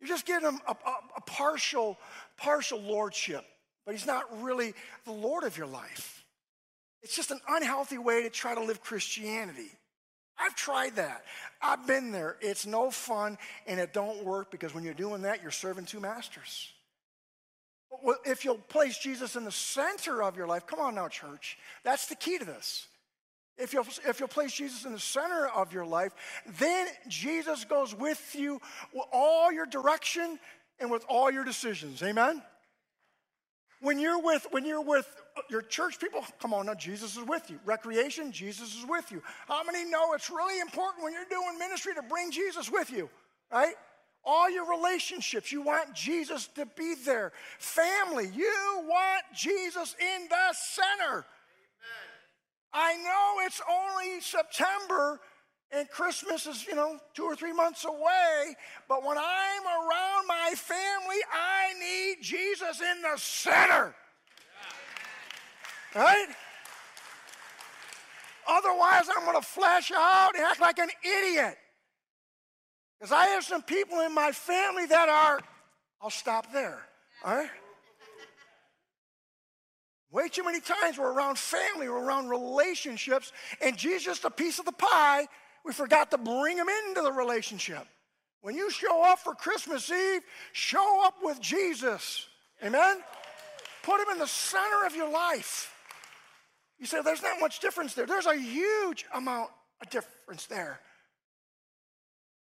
You're just giving him a, a, a partial, partial lordship, but he's not really the Lord of your life. It's just an unhealthy way to try to live Christianity. I've tried that. I've been there. It's no fun and it don't work because when you're doing that, you're serving two masters. But if you'll place Jesus in the center of your life, come on now, church, that's the key to this. if you'll, if you'll place Jesus in the center of your life, then Jesus goes with you with all your direction and with all your decisions. Amen? When you're with, when you're with your church people, come on now, Jesus is with you. Recreation, Jesus is with you. How many know it's really important when you're doing ministry to bring Jesus with you, right? All your relationships, you want Jesus to be there. Family, you want Jesus in the center. I know it's only September and Christmas is, you know, two or three months away, but when I'm around my family, Jesus in the center. Right? Otherwise, I'm going to flash out and act like an idiot. Because I have some people in my family that are, I'll stop there. All right? Way too many times we're around family, we're around relationships, and Jesus a piece of the pie. We forgot to bring him into the relationship. When you show up for Christmas Eve, show up with Jesus. Amen? Put him in the center of your life. You say, there's not much difference there. There's a huge amount of difference there.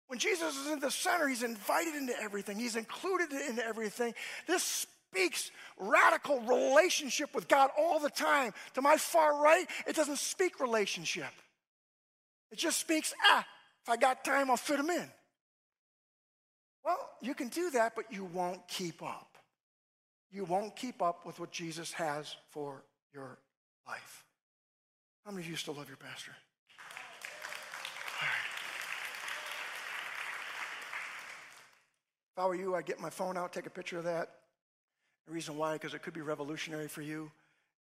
When Jesus is in the center, he's invited into everything, he's included into everything. This speaks radical relationship with God all the time. To my far right, it doesn't speak relationship. It just speaks, ah, if I got time, I'll fit him in. Well, you can do that, but you won't keep up. You won't keep up with what Jesus has for your life. How many of you still love your pastor? If I were you, I'd get my phone out, take a picture of that. The reason why, because it could be revolutionary for you,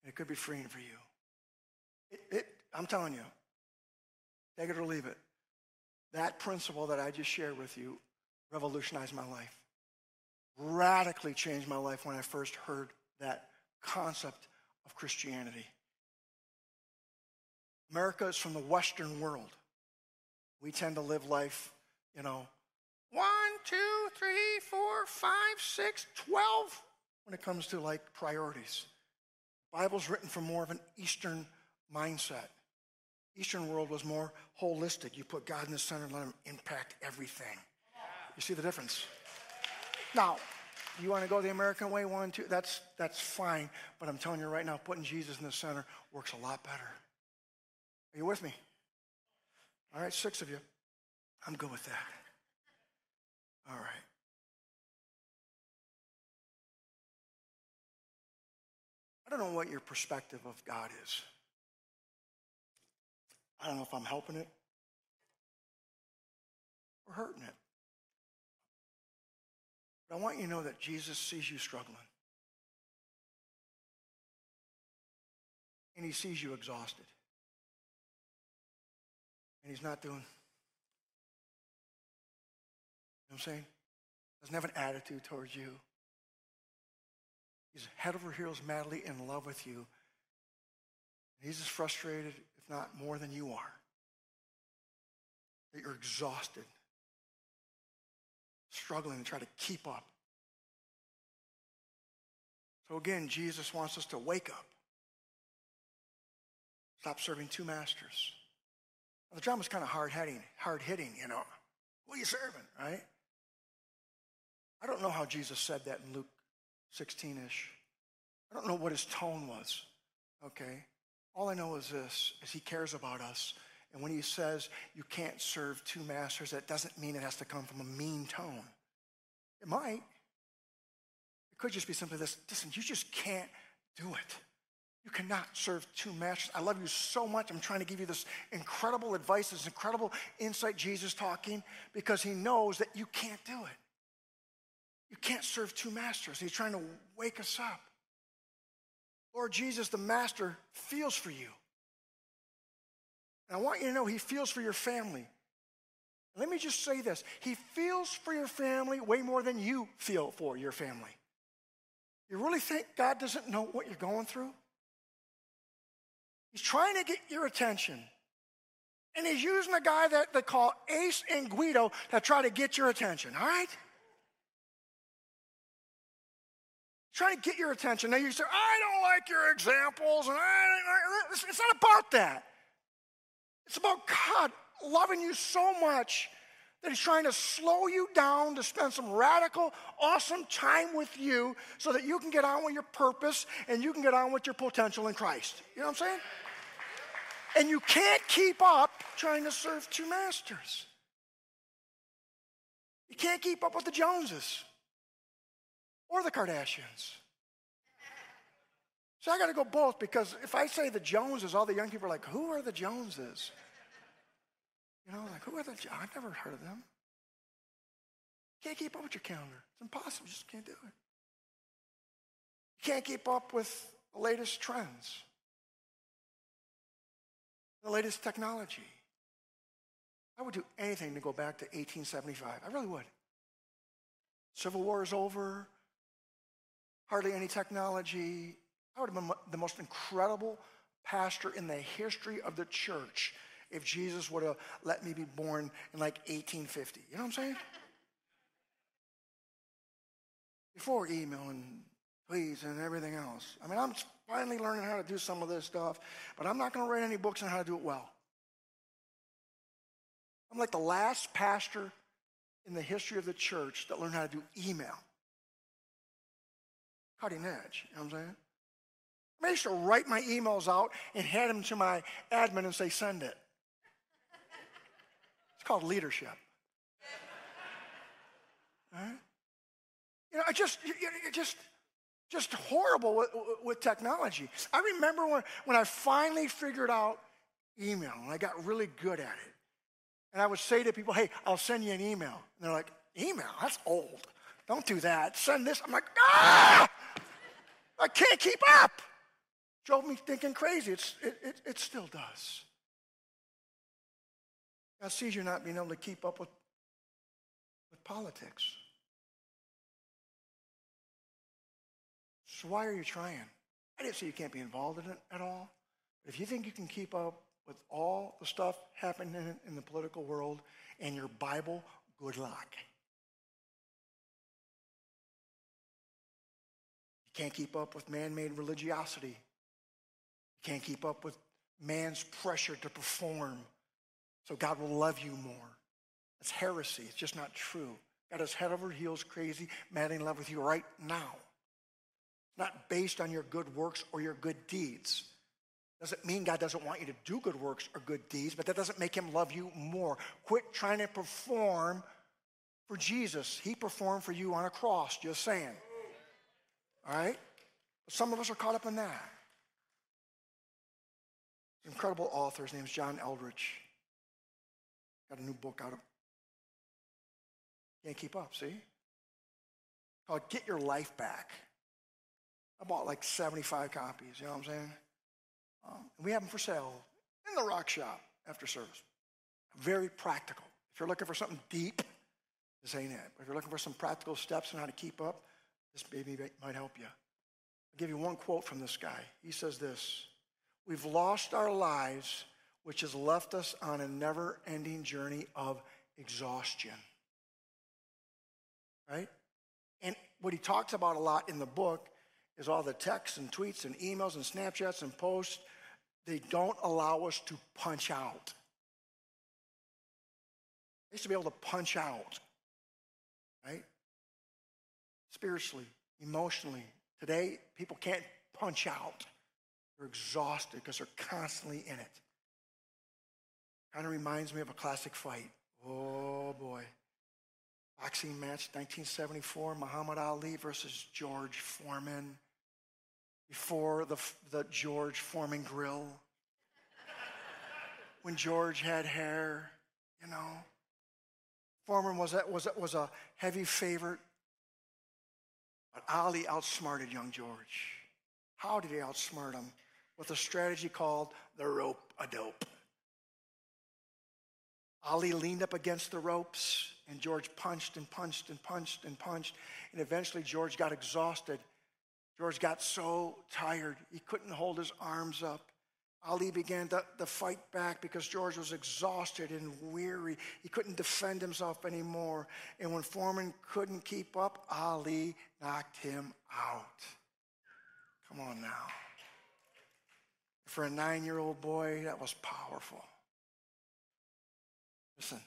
and it could be freeing for you. It, it, I'm telling you, take it or leave it. That principle that I just shared with you revolutionized my life. Radically changed my life when I first heard that concept of Christianity. America is from the Western world. We tend to live life, you know, one, two, three, four, five, six, twelve when it comes to like priorities. The Bible's written from more of an Eastern mindset. Eastern world was more holistic. You put God in the center and let him impact everything. You see the difference? Now, you want to go the American way, one, two, that's, that's fine. But I'm telling you right now, putting Jesus in the center works a lot better. Are you with me? All right, six of you. I'm good with that. All right. I don't know what your perspective of God is. I don't know if I'm helping it or hurting it. I want you to know that Jesus sees you struggling. And he sees you exhausted. And he's not doing, you know what I'm saying? Doesn't have an attitude towards you. He's head over heels madly in love with you. He's as frustrated, if not more than you are. That you're exhausted, struggling to try to keep up. So again, Jesus wants us to wake up. Stop serving two masters. Well, the drama's kind of hard hitting, hard hitting, you know. Who are you serving, right? I don't know how Jesus said that in Luke 16 ish. I don't know what his tone was, okay? All I know is this, is he cares about us. And when he says you can't serve two masters, that doesn't mean it has to come from a mean tone. It might. It could just be simply this, listen, you just can't do it. You cannot serve two masters. I love you so much. I'm trying to give you this incredible advice, this incredible insight, Jesus talking, because he knows that you can't do it. You can't serve two masters. He's trying to wake us up. Lord Jesus, the Master, feels for you. And I want you to know He feels for your family. Let me just say this He feels for your family way more than you feel for your family. You really think God doesn't know what you're going through? He's trying to get your attention. And he's using a guy that they call Ace and Guido to try to get your attention, all right? trying to get your attention. Now you say, I don't like your examples, and I, it's not about that. It's about God loving you so much that He's trying to slow you down to spend some radical, awesome time with you so that you can get on with your purpose and you can get on with your potential in Christ. You know what I'm saying? And you can't keep up trying to serve two masters. You can't keep up with the Joneses or the Kardashians. So I got to go both because if I say the Joneses, all the young people are like, who are the Joneses? You know, like, who are the, I've never heard of them. You can't keep up with your calendar. It's impossible. You just can't do it. You can't keep up with the latest trends, the latest technology. I would do anything to go back to 1875. I really would. Civil War is over, hardly any technology. I would have been the most incredible pastor in the history of the church if Jesus would have let me be born in like 1850. You know what I'm saying? Before email and please and everything else. I mean, I'm finally learning how to do some of this stuff, but I'm not going to write any books on how to do it well. I'm like the last pastor in the history of the church that learned how to do email. Cutting edge, you know what I'm saying? I used to write my emails out and hand them to my admin and say, send it. It's called leadership. Right? You know, I just, you, you just, just horrible with, with, technology. I remember when, when I finally figured out email and I got really good at it. And I would say to people, hey, I'll send you an email. And they're like, email? That's old. Don't do that. Send this. I'm like, ah! I can't keep up. Drove me thinking crazy. It's, it, it, it still does. God sees you're not being able to keep up with, with politics. So why are you trying? I didn't say you can't be involved in it at all. But if you think you can keep up with all the stuff happening in the political world and your Bible, good luck. You can't keep up with man made religiosity. You can't keep up with man's pressure to perform so God will love you more. That's heresy. It's just not true. God is head over heels crazy, mad in love with you right now. Not based on your good works or your good deeds. Doesn't mean God doesn't want you to do good works or good deeds, but that doesn't make him love you more. Quit trying to perform for Jesus. He performed for you on a cross, just saying. All right? Some of us are caught up in that. Incredible author, his name's John Eldredge. Got a new book out of. Can't keep up, see? Called Get Your Life Back. I bought like 75 copies, you know what I'm saying? Um, we have them for sale in the rock shop after service. Very practical. If you're looking for something deep, this ain't it. But if you're looking for some practical steps on how to keep up, this maybe might help you. I'll give you one quote from this guy. He says this We've lost our lives, which has left us on a never ending journey of exhaustion. Right? And what he talks about a lot in the book is all the texts and tweets and emails and Snapchats and posts. They don't allow us to punch out. I used to be able to punch out, right? Spiritually, emotionally. Today, people can't punch out. They're exhausted because they're constantly in it. Kind of reminds me of a classic fight. Oh boy. Boxing match 1974, Muhammad Ali versus George Foreman before the, the George Foreman grill. when George had hair, you know. Foreman was a, was a, was a heavy favorite, but Ali outsmarted young George. How did he outsmart him? With a strategy called the rope a dope. Ali leaned up against the ropes, and George punched and punched and punched and punched, and eventually George got exhausted George got so tired, he couldn't hold his arms up. Ali began to, to, fight back because George was exhausted and weary. He couldn't defend himself anymore. And when Foreman couldn't keep up, Ali knocked him out. Come on now. For a nine year old boy, that was powerful. Listen,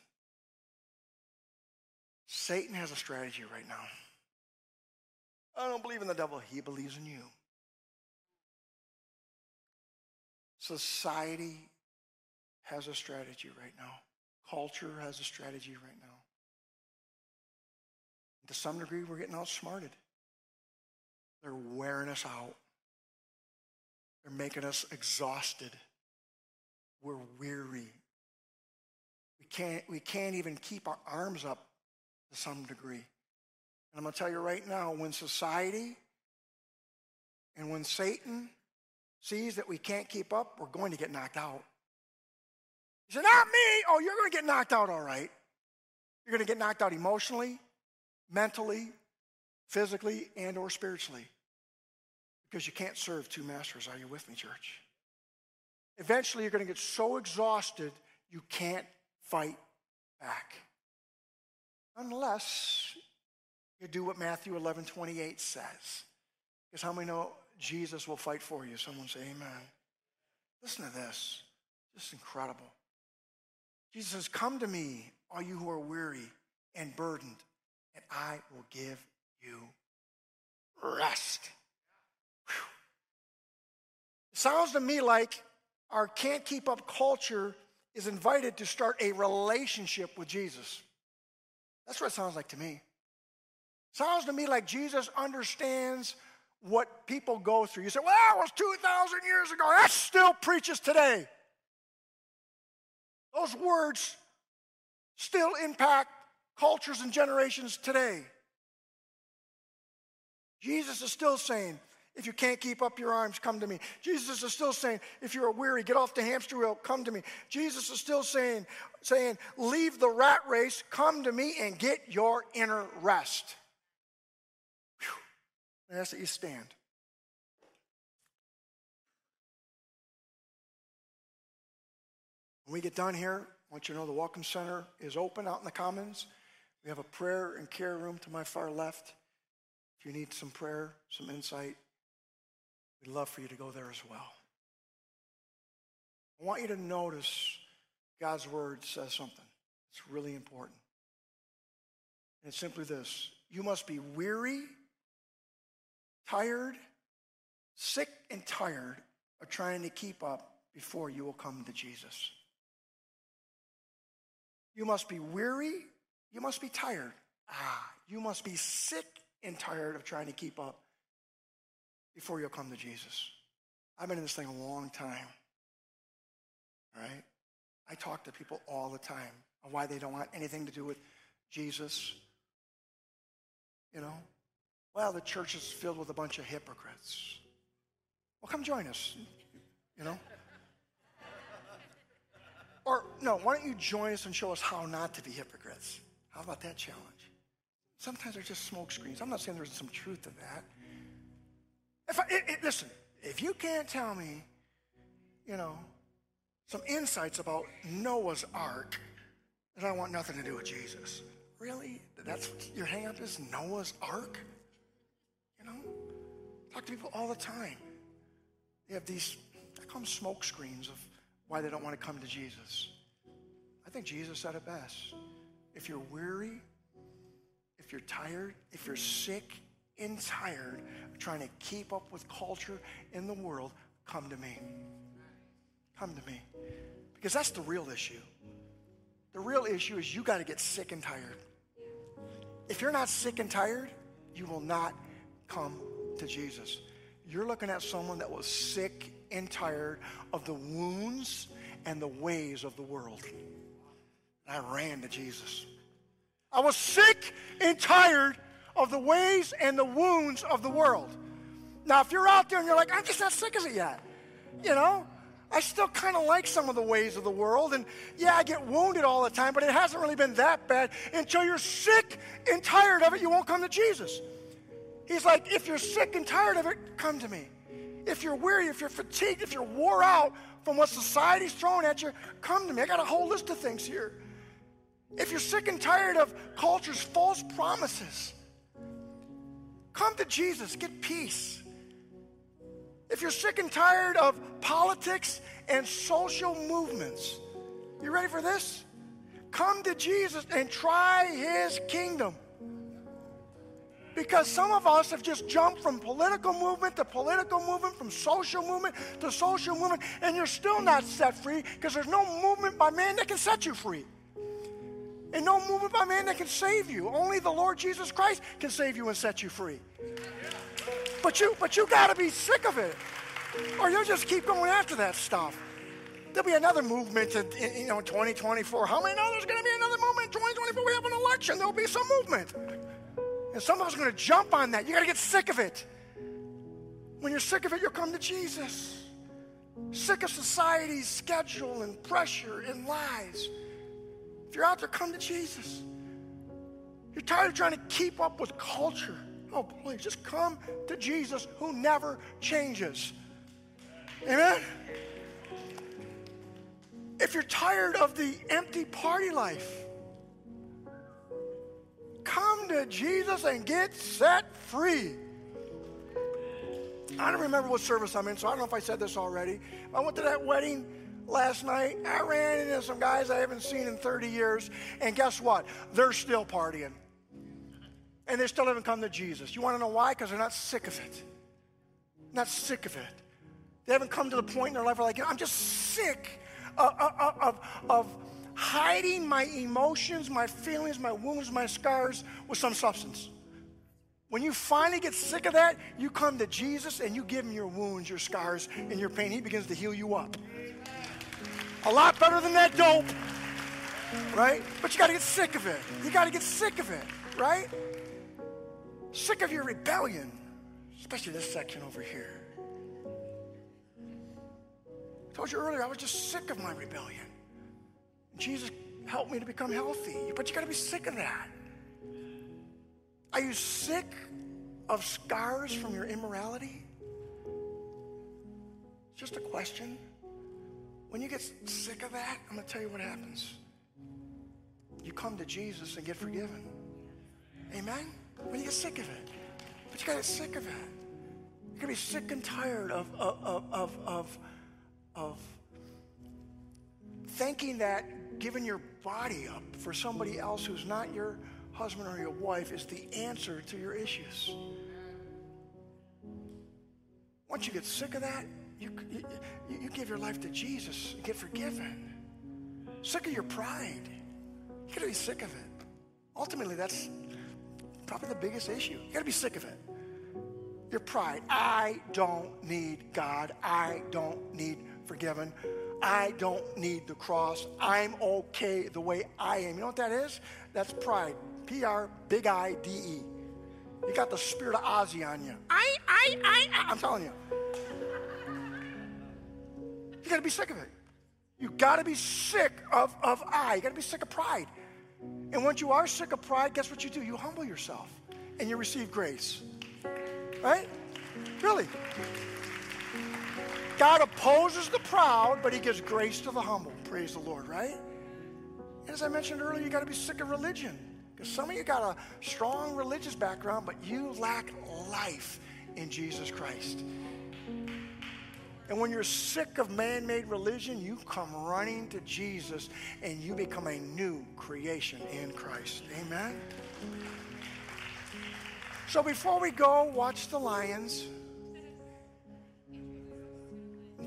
Satan has a strategy right now. I don't believe in the devil, he believes in you. Society has a strategy right now. Culture has a strategy right now. To some degree, we're getting outsmarted. They're wearing us out. They're making us exhausted. We're weary. Can't, we can't even keep our arms up to some degree. And I'm going to tell you right now when society and when Satan sees that we can't keep up, we're going to get knocked out. He said, Not me. Oh, you're going to get knocked out all right. You're going to get knocked out emotionally, mentally, physically, and or spiritually. Because you can't serve two masters. Are you with me, church? Eventually, you're going to get so exhausted you can't fight back. Unless you do what Matthew 11 28 says. Because how many know Jesus will fight for you? Someone say, Amen. Listen to this. This is incredible. Jesus says, Come to me, all you who are weary and burdened, and I will give you rest. Whew. It sounds to me like our can't keep up culture is invited to start a relationship with Jesus. That's what it sounds like to me. Sounds to me like Jesus understands what people go through. You say, well, that was 2,000 years ago. That still preaches today. Those words still impact cultures and generations today. Jesus is still saying, if you can't keep up your arms, come to me. Jesus is still saying, if you're weary, get off the hamster wheel, come to me. Jesus is still saying, saying, leave the rat race, come to me and get your inner rest. Whew. I ask that you stand. When we get done here, I want you to know the Welcome Center is open out in the Commons. We have a prayer and care room to my far left. If you need some prayer, some insight, we'd love for you to go there as well. I want you to notice God's word says something. It's really important. And it's simply this you must be weary, tired, sick, and tired of trying to keep up before you will come to Jesus. You must be weary. You must be tired. Ah, you must be sick and tired of trying to keep up before you'll come to Jesus. I've been in this thing a long time. All right? I talk to people all the time on why they don't want anything to do with Jesus. You know? Well, the church is filled with a bunch of hypocrites. Well, come join us. You know? Or, no, why don't you join us and show us how not to be hypocrites? How about that challenge? Sometimes they're just smoke screens. I'm not saying there's some truth to that. If I, it, it, listen, if you can't tell me, you know, some insights about Noah's Ark, then I want nothing to do with Jesus. Really? That's your hang up is? Noah's Ark? You know? Talk to people all the time. They have these, I call them smoke screens of why they don't want to come to Jesus. I think Jesus said it best. If you're weary, if you're tired, if you're sick and tired trying to keep up with culture in the world, come to me. Come to me. Because that's the real issue. The real issue is you got to get sick and tired. If you're not sick and tired, you will not come to Jesus. You're looking at someone that was sick and tired of the wounds and the ways of the world. And I ran to Jesus. I was sick and tired of the ways and the wounds of the world. Now, if you're out there and you're like, I'm just not sick of it yet, you know, I still kind of like some of the ways of the world. And yeah, I get wounded all the time, but it hasn't really been that bad. Until you're sick and tired of it, you won't come to Jesus. He's like, if you're sick and tired of it, come to me. If you're weary, if you're fatigued, if you're wore out from what society's throwing at you, come to me. I got a whole list of things here. If you're sick and tired of culture's false promises, come to Jesus, get peace. If you're sick and tired of politics and social movements, you ready for this? Come to Jesus and try his kingdom. Because some of us have just jumped from political movement to political movement, from social movement to social movement, and you're still not set free because there's no movement by man that can set you free. And no movement by man that can save you. Only the Lord Jesus Christ can save you and set you free. But you but you gotta be sick of it. Or you'll just keep going after that stuff. There'll be another movement in, you know 2024. How many know there's gonna be another movement in 2024? We have an election, there'll be some movement. And some of us are going to jump on that. You got to get sick of it. When you're sick of it, you'll come to Jesus. Sick of society's schedule and pressure and lies. You're out there, come to Jesus. You're tired of trying to keep up with culture. Oh, please, just come to Jesus who never changes. Amen? If you're tired of the empty party life, come to Jesus and get set free. I don't remember what service I'm in, so I don't know if I said this already. I went to that wedding last night. I ran into some guys I haven't seen in 30 years, and guess what? They're still partying. And they still haven't come to Jesus. You want to know why? Because they're not sick of it. Not sick of it. They haven't come to the point in their life where, like, I'm just sick of, of, of, of hiding my emotions, my feelings, my wounds, my scars with some substance. When you finally get sick of that, you come to Jesus and you give him your wounds, your scars, and your pain. He begins to heal you up. A lot better than that dope, right? But you got to get sick of it. You got to get sick of it, right? Sick of your rebellion, especially this section over here. I told you earlier, I was just sick of my rebellion. Jesus helped me to become healthy. But you got to be sick of that. Are you sick of scars from your immorality? It's just a question. When you get sick of that, I'm going to tell you what happens. You come to Jesus and get forgiven. Amen? When you get sick of it. But you got to get sick of it. You're going to be sick and tired of, of, of, of, of thinking that giving your body up for somebody else who's not your husband or your wife is the answer to your issues. Once you get sick of that, you, you, you give your life to Jesus and get forgiven. Sick of your pride. You gotta be sick of it. Ultimately, that's probably the biggest issue. You gotta be sick of it. Your pride. I don't need God. I don't need forgiven. I don't need the cross. I'm okay the way I am. You know what that is? That's pride. P R big I D E. You got the spirit of Ozzy on you. I, I, I, I. I'm telling you. You got to be sick of it. You got to be sick of, of I. You got to be sick of pride. And once you are sick of pride, guess what you do? You humble yourself and you receive grace. Right? Really. God opposes the proud, but he gives grace to the humble. Praise the Lord, right? And as I mentioned earlier, you got to be sick of religion. Because some of you got a strong religious background, but you lack life in Jesus Christ. And when you're sick of man made religion, you come running to Jesus and you become a new creation in Christ. Amen? So before we go watch the Lions,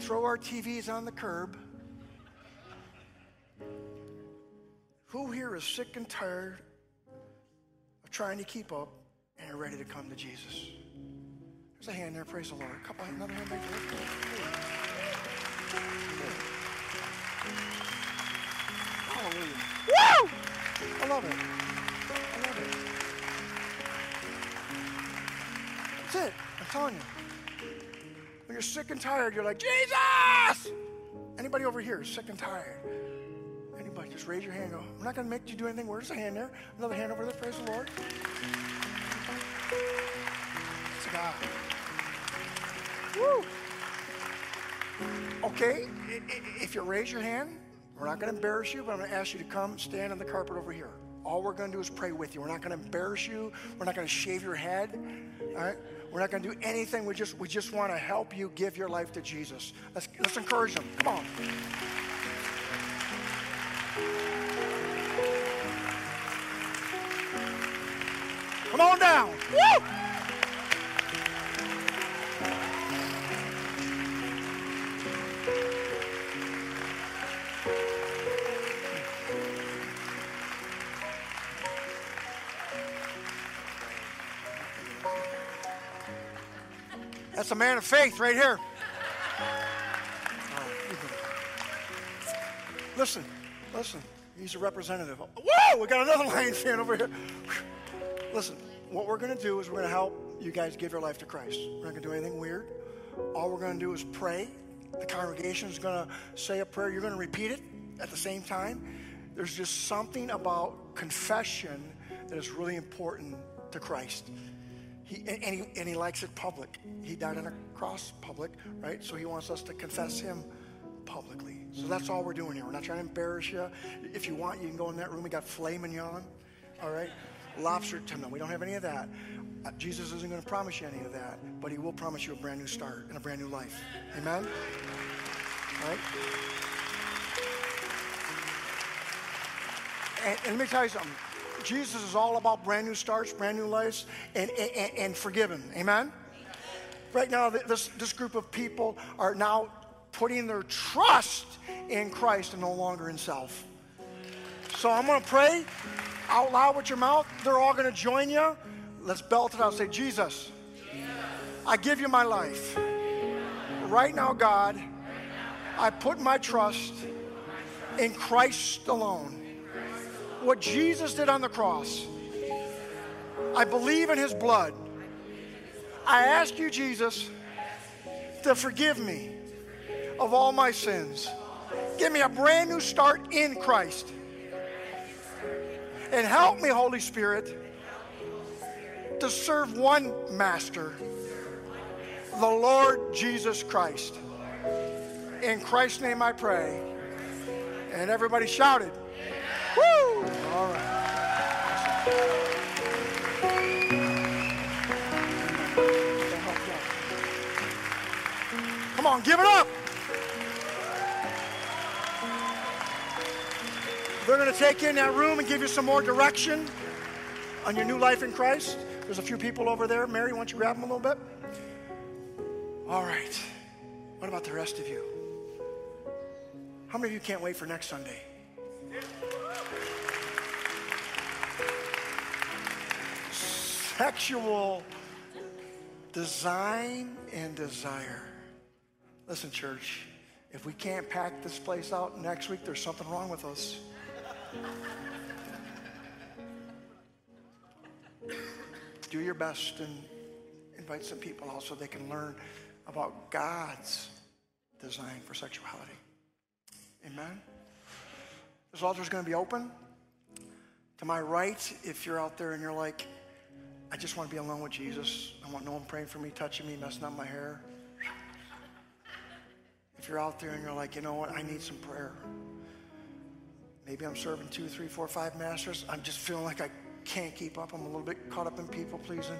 and throw our TVs on the curb. Who here is sick and tired of trying to keep up and are ready to come to Jesus? There's a hand there, praise the Lord. A couple, another hand back there. Hallelujah. Woo! I love it. I love it. That's it. I'm telling you. When you're sick and tired, you're like, Jesus! Anybody over here sick and tired? Anybody, just raise your hand. Go, I'm not going to make you do anything. Where's a hand there? Another hand over there. Praise the Lord. It's God. Woo. Okay, if you raise your hand, we're not going to embarrass you, but I'm going to ask you to come stand on the carpet over here. All we're going to do is pray with you. We're not going to embarrass you. We're not going to shave your head. All right? We're not going to do anything. We just we just want to help you give your life to Jesus. Let's let's encourage them. Come on. Come on down. Woo! That's a man of faith right here. Listen, listen. He's a representative. Whoa, we got another Lions fan over here. Listen, what we're going to do is we're going to help you guys give your life to Christ. We're not going to do anything weird. All we're going to do is pray. The congregation is going to say a prayer. You're going to repeat it at the same time. There's just something about confession that is really important to Christ. He, and, and, he, and he likes it public. He died on a cross public, right? So he wants us to confess him publicly. So that's all we're doing here. We're not trying to embarrass you. If you want, you can go in that room. We got filet mignon, all right? Lobster tuna. We don't have any of that. Uh, Jesus isn't going to promise you any of that, but he will promise you a brand new start and a brand new life. Amen? All right? And, and let me tell you something. Jesus is all about brand new starts, brand new lives, and, and, and forgiven. Amen? Right now, this, this group of people are now putting their trust in Christ and no longer in self. So I'm going to pray out loud with your mouth. They're all going to join you. Let's belt it out. Say, Jesus, I give you my life. Right now, God, I put my trust in Christ alone. What Jesus did on the cross, I believe in his blood. I ask you, Jesus, to forgive me of all my sins. Give me a brand new start in Christ. And help me, Holy Spirit, to serve one master, the Lord Jesus Christ. In Christ's name I pray. And everybody shouted, Woo! All right. Come on, give it up. They're going to take you in that room and give you some more direction on your new life in Christ. There's a few people over there. Mary, why don't you grab them a little bit? All right. What about the rest of you? How many of you can't wait for next Sunday? Sexual design and desire. Listen, church, if we can't pack this place out next week, there's something wrong with us. Do your best and invite some people also they can learn about God's design for sexuality. Amen. This altar is going to be open. To my right, if you're out there and you're like, I just want to be alone with Jesus. I want no one praying for me, touching me, messing up my hair. If you're out there and you're like, you know what, I need some prayer. Maybe I'm serving two, three, four, five masters. I'm just feeling like I can't keep up. I'm a little bit caught up in people pleasing.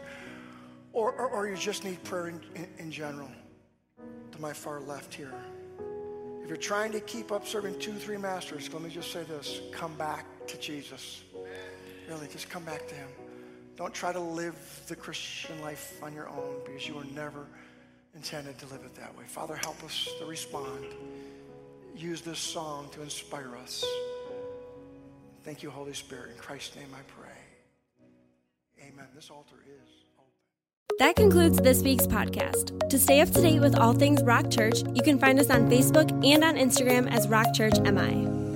Or, or, or you just need prayer in, in, in general. To my far left here. If you're trying to keep up serving two, three masters, let me just say this come back to Jesus. Really, just come back to Him. Don't try to live the Christian life on your own because you were never intended to live it that way. Father, help us to respond. Use this song to inspire us. Thank you, Holy Spirit. In Christ's name I pray. Amen. This altar is open. That concludes this week's podcast. To stay up to date with all things Rock Church, you can find us on Facebook and on Instagram as Rock Church MI.